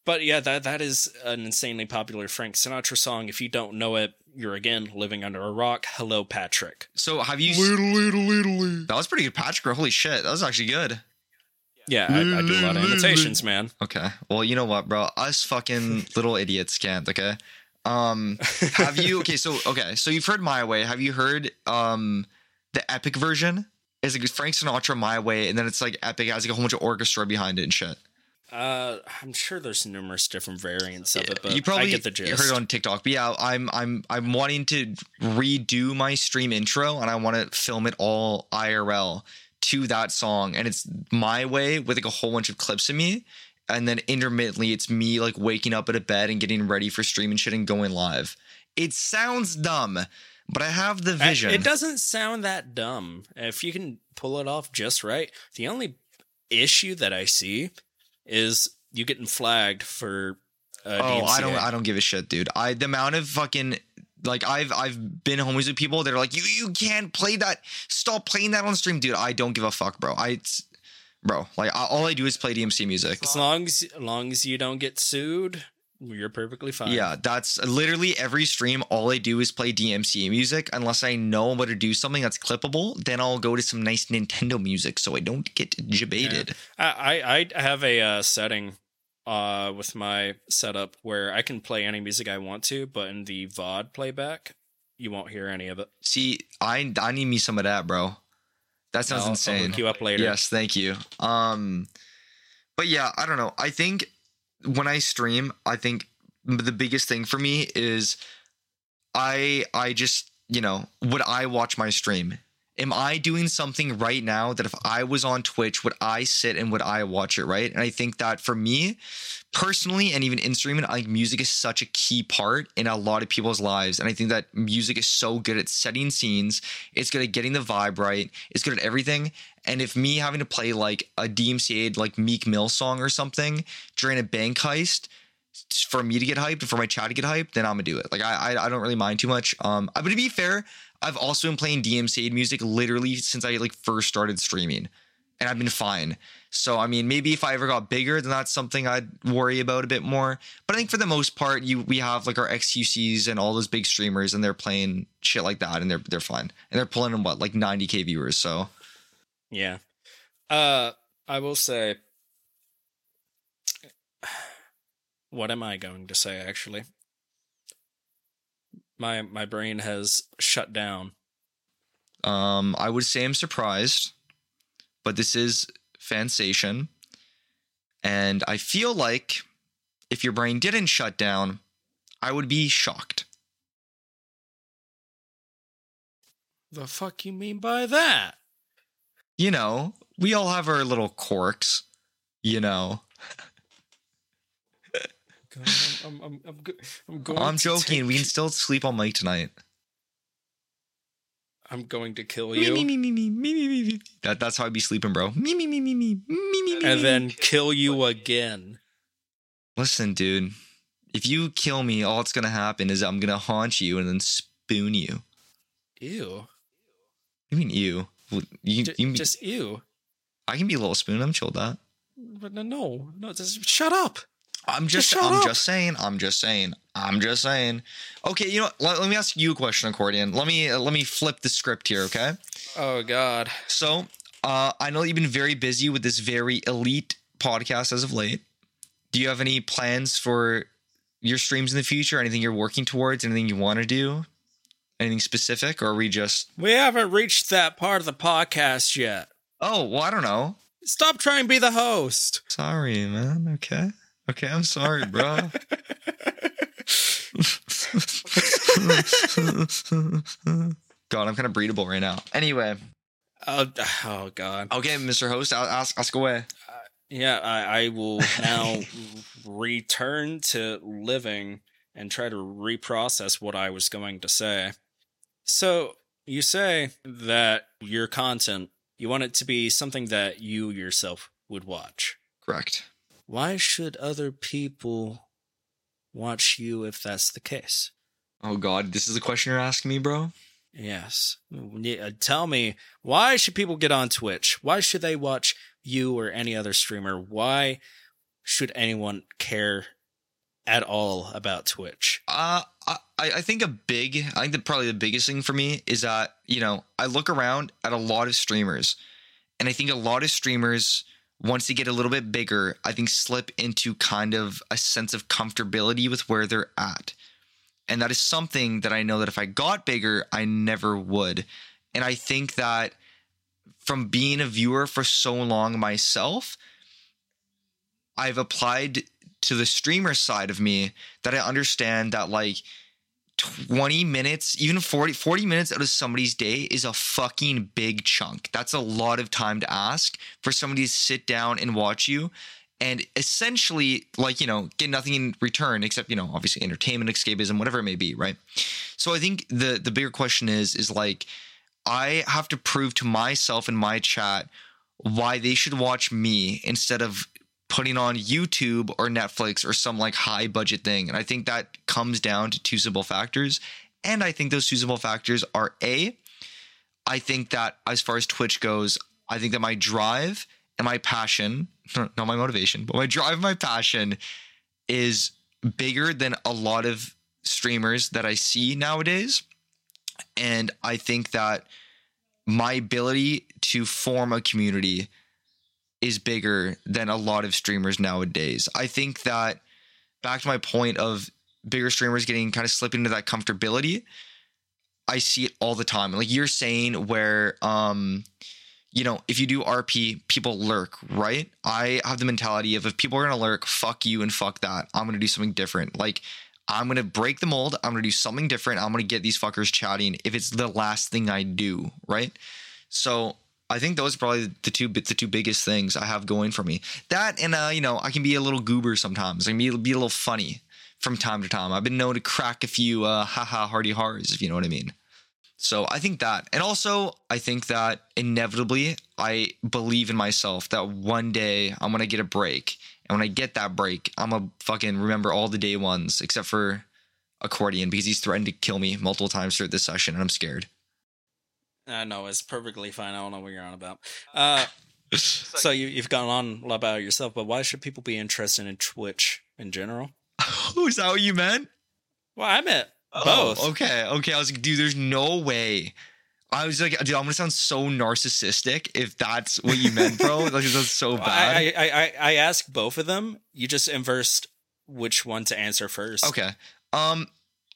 Speaker 1: But yeah, that that is an insanely popular Frank Sinatra song. If you don't know it, you're again living under a rock. Hello, Patrick.
Speaker 2: So have you?
Speaker 1: little, little.
Speaker 2: That was pretty good, Patrick. bro. Holy shit, that was actually good.
Speaker 1: Yeah, I, I do a lot of imitations, man.
Speaker 2: Okay. Well, you know what, bro? Us fucking little idiots can't. Okay. Um, have you? Okay. So okay. So you've heard My Way. Have you heard um the epic version? Is like Frank Sinatra My Way, and then it's like epic it has like a whole bunch of orchestra behind it and shit.
Speaker 1: Uh, I'm sure there's numerous different variants of it, but
Speaker 2: you probably
Speaker 1: I get the gist.
Speaker 2: heard it on TikTok. But yeah, I'm I'm I'm wanting to redo my stream intro, and I want to film it all IRL to that song, and it's my way with like a whole bunch of clips of me, and then intermittently it's me like waking up at a bed and getting ready for streaming shit and going live. It sounds dumb, but I have the vision.
Speaker 1: It doesn't sound that dumb if you can pull it off just right. The only issue that I see is you getting flagged for. Uh,
Speaker 2: Oh, I don't I don't give a shit, dude. I the amount of fucking like I've I've been homies with people that are like, you you can't play that. Stop playing that on stream, dude. I don't give a fuck, bro. I bro, like I, all I do is play DMC music.
Speaker 1: As long as, as long as you don't get sued, you're perfectly fine.
Speaker 2: Yeah, that's literally every stream. All I do is play DMC music unless I know I'm going to do something that's clippable. Then I'll go to some nice Nintendo music so I don't get debated.
Speaker 1: I I, I have a uh, setting uh with my setup where I can play any music I want to, but in the VOD playback, you won't hear any of it.
Speaker 2: See, I I need me some of that, bro. That sounds
Speaker 1: I'll- I'll
Speaker 2: insane.
Speaker 1: hook you up later.
Speaker 2: Yes, thank you. Um, but yeah, I don't know. I think when I stream, I think the biggest thing for me is I I just you know would I watch my stream? Am I doing something right now that if I was on Twitch, would I sit and would I watch it? Right, and I think that for me personally, and even in streaming, think music is such a key part in a lot of people's lives, and I think that music is so good at setting scenes. It's good at getting the vibe right. It's good at everything. And if me having to play like a DMCA like Meek Mill song or something during a bank heist for me to get hyped, for my chat to get hyped, then I'm gonna do it. Like I, I, I don't really mind too much. Um, but to be fair, I've also been playing DMCA music literally since I like first started streaming, and I've been fine. So I mean, maybe if I ever got bigger, then that's something I'd worry about a bit more. But I think for the most part, you we have like our XQCs and all those big streamers, and they're playing shit like that, and they're they're fine, and they're pulling in what like 90k viewers. So
Speaker 1: Yeah. Uh I will say what am I going to say actually? My my brain has shut down.
Speaker 2: Um, I would say I'm surprised, but this is fansation. And I feel like if your brain didn't shut down, I would be shocked.
Speaker 1: The fuck you mean by that?
Speaker 2: You know, we all have our little quirks, you know.
Speaker 1: God, I'm, I'm, I'm, I'm, go- I'm going
Speaker 2: I'm
Speaker 1: to
Speaker 2: joking. We can still sleep all night tonight.
Speaker 1: I'm going to kill you
Speaker 2: me, me, me, me, me, me, me, me. That, that's how I'd be sleeping, bro. Me, me, me, me, me, me, me, me,
Speaker 1: and then kill you again.
Speaker 2: Listen, dude. If you kill me, all that's gonna happen is I'm gonna haunt you and then spoon you.
Speaker 1: Ew.
Speaker 2: You mean you? You,
Speaker 1: J-
Speaker 2: you mean,
Speaker 1: just ew.
Speaker 2: I can be a little spoon. I'm chill with that.
Speaker 1: But no, no, no just shut up.
Speaker 2: I'm just,
Speaker 1: Just
Speaker 2: I'm
Speaker 1: up.
Speaker 2: just saying. I'm just saying. I'm just saying. Okay, you know, let, let me ask you a question, accordion. Let me uh, let me flip the script here. Okay.
Speaker 1: Oh God.
Speaker 2: So, uh, I know you've been very busy with this very elite podcast as of late. Do you have any plans for your streams in the future? Anything you're working towards? Anything you want to do? Anything specific, or are we just?
Speaker 1: We haven't reached that part of the podcast yet.
Speaker 2: Oh, well, I don't know.
Speaker 1: Stop trying to be the host.
Speaker 2: Sorry, man. Okay. Okay, I'm sorry, bro. God, I'm kind of breedable right now. Anyway,
Speaker 1: Oh, oh God.
Speaker 2: okay, Mr. Host, I'll ask ask away.
Speaker 1: Uh, yeah, I, I will now return to living and try to reprocess what I was going to say. So, you say that your content, you want it to be something that you yourself would watch.
Speaker 2: Correct.
Speaker 1: Why should other people watch you if that's the case?
Speaker 2: Oh God, this is a question you're asking me, bro.
Speaker 1: Yes. Yeah, Tell me, why should people get on Twitch? Why should they watch you or any other streamer? Why should anyone care at all about Twitch?
Speaker 2: Uh, I, I think a big, I think that probably the biggest thing for me is that, you know, I look around at a lot of streamers and I think a lot of streamers, once they get a little bit bigger, I think slip into kind of a sense of comfortability with where they're at. And that is something that I know that if I got bigger, I never would. And I think that from being a viewer for so long myself, I've applied to the streamer side of me that I understand that like 20 minutes, even 40, 40 minutes out of somebody's day is a fucking big chunk. That's a lot of time to ask for somebody to sit down and watch you and essentially like, you know, get nothing in return except, you know, obviously entertainment, escapism, whatever it may be, right? So I think the the bigger question is is like I have to prove to myself and my chat why they should watch me instead of putting on YouTube or Netflix or some like high budget thing. And I think that comes down to two simple factors. And I think those two simple factors are A, I think that as far as Twitch goes, I think that my drive and my passion, not my motivation, but my drive and my passion is bigger than a lot of streamers that I see nowadays. And I think that my ability to form a community is bigger than a lot of streamers nowadays. I think that back to my point of bigger streamers getting kind of slipping into that comfortability, I see it all the time. Like you're saying where um you know, if you do RP, people lurk, right? I have the mentality of if people are going to lurk, fuck you and fuck that. I'm going to do something different. Like I'm going to break the mold. I'm going to do something different. I'm going to get these fuckers chatting if it's the last thing I do, right? So I think those are probably the two the two biggest things I have going for me. That and uh, you know, I can be a little goober sometimes. I can be, be a little funny from time to time. I've been known to crack a few uh haha hardy hars, if you know what I mean. So I think that. And also I think that inevitably I believe in myself that one day I'm gonna get a break. And when I get that break, I'm gonna fucking remember all the day ones except for accordion because he's threatened to kill me multiple times throughout this session and I'm scared.
Speaker 1: Uh, no, it's perfectly fine. I don't know what you're on about. Uh, so you, you've gone on a lot about yourself, but why should people be interested in Twitch in general?
Speaker 2: Oh, is that what you meant?
Speaker 1: Well, I meant
Speaker 2: Oh,
Speaker 1: both.
Speaker 2: okay, okay. I was like, dude, there's no way. I was like, dude, I'm gonna sound so narcissistic if that's what you meant, bro. like that's so bad.
Speaker 1: I, I, I, I asked both of them. You just inversed which one to answer first.
Speaker 2: okay. Um,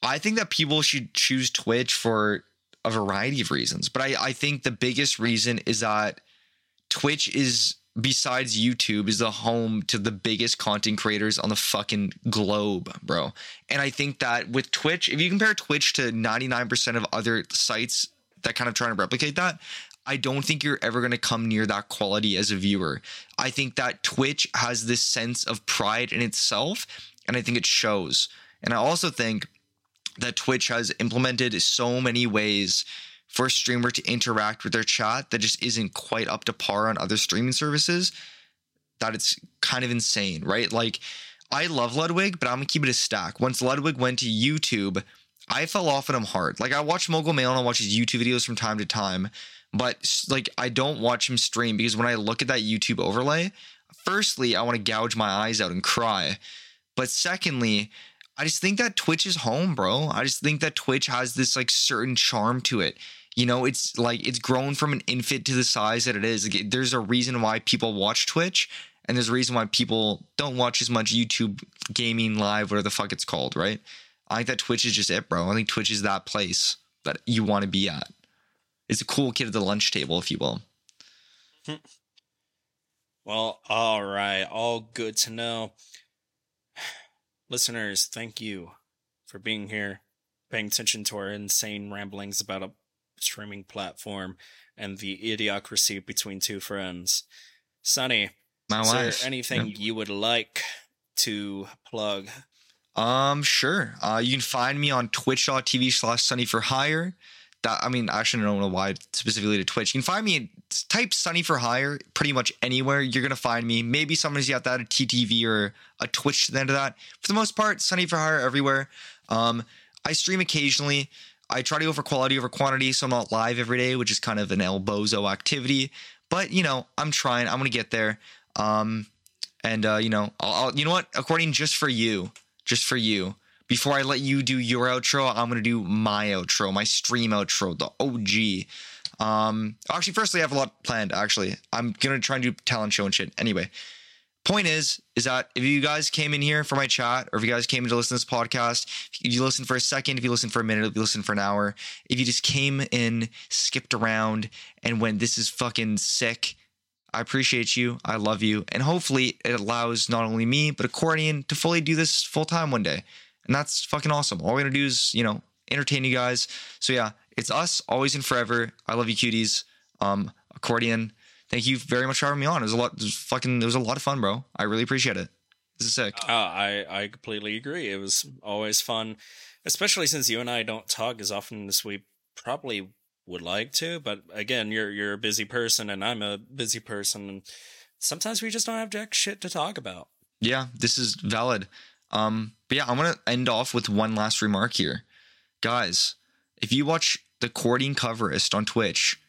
Speaker 2: I think that people should choose Twitch for a variety of reasons, but I, I think the biggest reason is that Twitch is besides YouTube is the home to the biggest content creators on the fucking globe, bro. And I think that with Twitch, if you compare Twitch to 99% of other sites that kind of trying to replicate that, I don't think you're ever going to come near that quality as a viewer. I think that Twitch has this sense of pride in itself, and I think it shows. And I also think that Twitch has implemented so many ways for a streamer to interact with their chat that just isn't quite up to par on other streaming services that it's kind of insane, right? Like I love Ludwig, but I'm gonna keep it a stack. Once Ludwig went to YouTube, I fell off of him hard. Like I watch Mogul Mail and I watch his YouTube videos from time to time, but like I don't watch him stream because when I look at that YouTube overlay, firstly, I want to gouge my eyes out and cry. But secondly, I just think that Twitch is home, bro. I just think that Twitch has this like certain charm to it. You know, it's like it's grown from an infant to the size that it is. Like, there's a reason why people watch Twitch, and there's a reason why people don't watch as much YouTube gaming live, whatever the fuck it's called, right? I think that Twitch is just it, bro. I think Twitch is that place that you want to be at. It's a cool kid at the lunch table, if you will.
Speaker 1: Well, all right. All good to know. Listeners, thank you for being here, paying attention to our insane ramblings about a streaming platform and the idiocracy between two friends. Sunny,
Speaker 2: My
Speaker 1: is
Speaker 2: wife.
Speaker 1: there anything you would like to plug?
Speaker 2: Um, sure. Uh, you can find me on twitch.tv slash sunny for hire. That I mean, I actually don't know why specifically to Twitch. You can find me type sunny for hire pretty much anywhere. You're gonna find me. Maybe somebody's got that a TTV or a Twitch to the end of that. For the most part, sunny for hire everywhere. Um, I stream occasionally. I try to go for quality over quantity, so I'm not live every day, which is kind of an elbozo activity. But you know, I'm trying. I'm gonna get there. Um, and uh, you know, I'll, I'll you know what? Accordion just for you, just for you. Before I let you do your outro, I'm gonna do my outro, my stream outro, the OG. Um, actually, firstly, I have a lot planned. Actually, I'm gonna try and do talent show and shit. Anyway, point is, is that if you guys came in here for my chat, or if you guys came to listen to this podcast, if you listen for a second, if you listen for a minute, if you listen for an hour, if you just came in, skipped around, and went, "This is fucking sick." I appreciate you. I love you. And hopefully it allows not only me, but Accordion to fully do this full time one day. And that's fucking awesome. All we're going to do is, you know, entertain you guys. So yeah, it's us always and forever. I love you cuties. Um, Accordion, thank you very much for having me on. It was a lot, it was fucking, it was a lot of fun, bro. I really appreciate it. This is sick.
Speaker 1: Uh, I I completely agree. It was always fun, especially since you and I don't talk as often as we probably would like to. But again, you're you're a busy person, and I'm a busy person, and sometimes we just don't have jack shit to talk about.
Speaker 2: Yeah, this is valid. Um, but yeah, I'm gonna end off with one last remark here, guys. If you watch the Accordion Coverist on Twitch,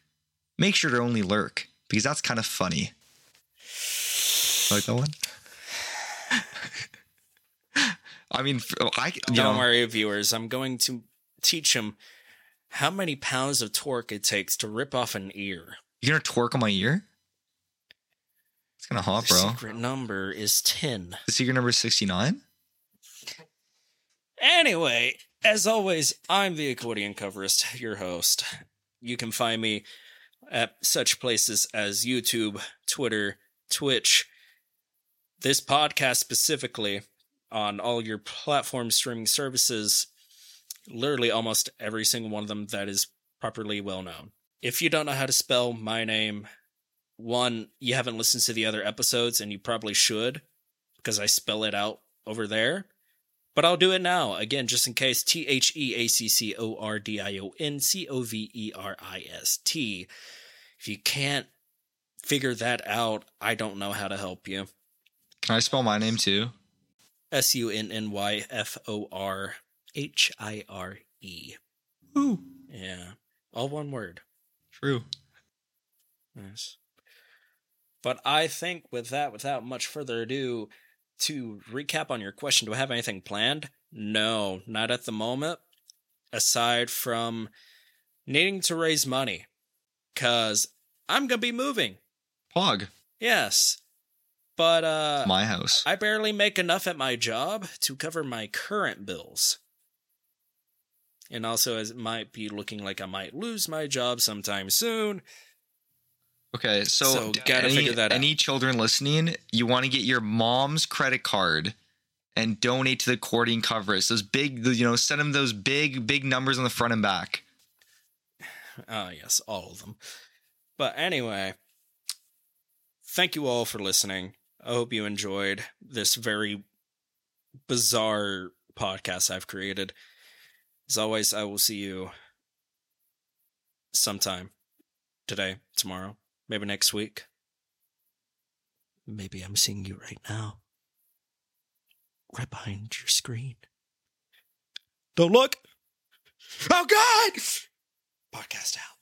Speaker 2: make sure to only lurk because that's kind of funny. Like that one. I mean, I
Speaker 1: Don't
Speaker 2: know,
Speaker 1: worry, viewers. I'm going to teach him how many pounds of torque it takes to rip off an ear.
Speaker 2: you're gonna torque on my ear. It's gonna hot,
Speaker 1: The
Speaker 2: bro.
Speaker 1: secret number is ten.
Speaker 2: The secret number is sixty nine.
Speaker 1: Anyway, as always, I'm the accordion coverist, your host. You can find me at such places as YouTube, Twitter, Twitch, this podcast specifically on all your platform streaming services, literally almost every single one of them that is properly well known. If you don't know how to spell my name, one, you haven't listened to the other episodes, and you probably should, because I spell it out over there. But I'll do it now, again, just in case. T H E A C C O R D I O N C O V E R I S T. If you can't figure that out, I don't know how to help you.
Speaker 2: Can I spell my name too?
Speaker 1: S U N N Y F O R H I R E.
Speaker 2: Ooh,
Speaker 1: Yeah. All one word.
Speaker 2: true.
Speaker 1: Nice. But I think with that, without much further ado, to recap on your question, do I have anything planned? No, not at the moment. Aside from needing to raise money. Cause I'm gonna be moving.
Speaker 2: Pog,
Speaker 1: Yes. But uh
Speaker 2: my house.
Speaker 1: I barely make enough at my job to cover my current bills. And also as it might be looking like I might lose my job sometime soon.
Speaker 2: Okay, so,
Speaker 1: So, gotta
Speaker 2: any,
Speaker 1: figure that out.
Speaker 2: any children listening, you want to get your mom's credit card and donate to the Accordion Coverist. Those big, you know, send them those big, big numbers on the front and back.
Speaker 1: Ah, yes, all of them. But anyway, thank you all for listening. I hope you enjoyed this very bizarre podcast I've created. As always, I will see you sometime today, tomorrow, maybe next week. Maybe I'm seeing you right now, right behind your screen. Don't look. Oh God! Podcast out.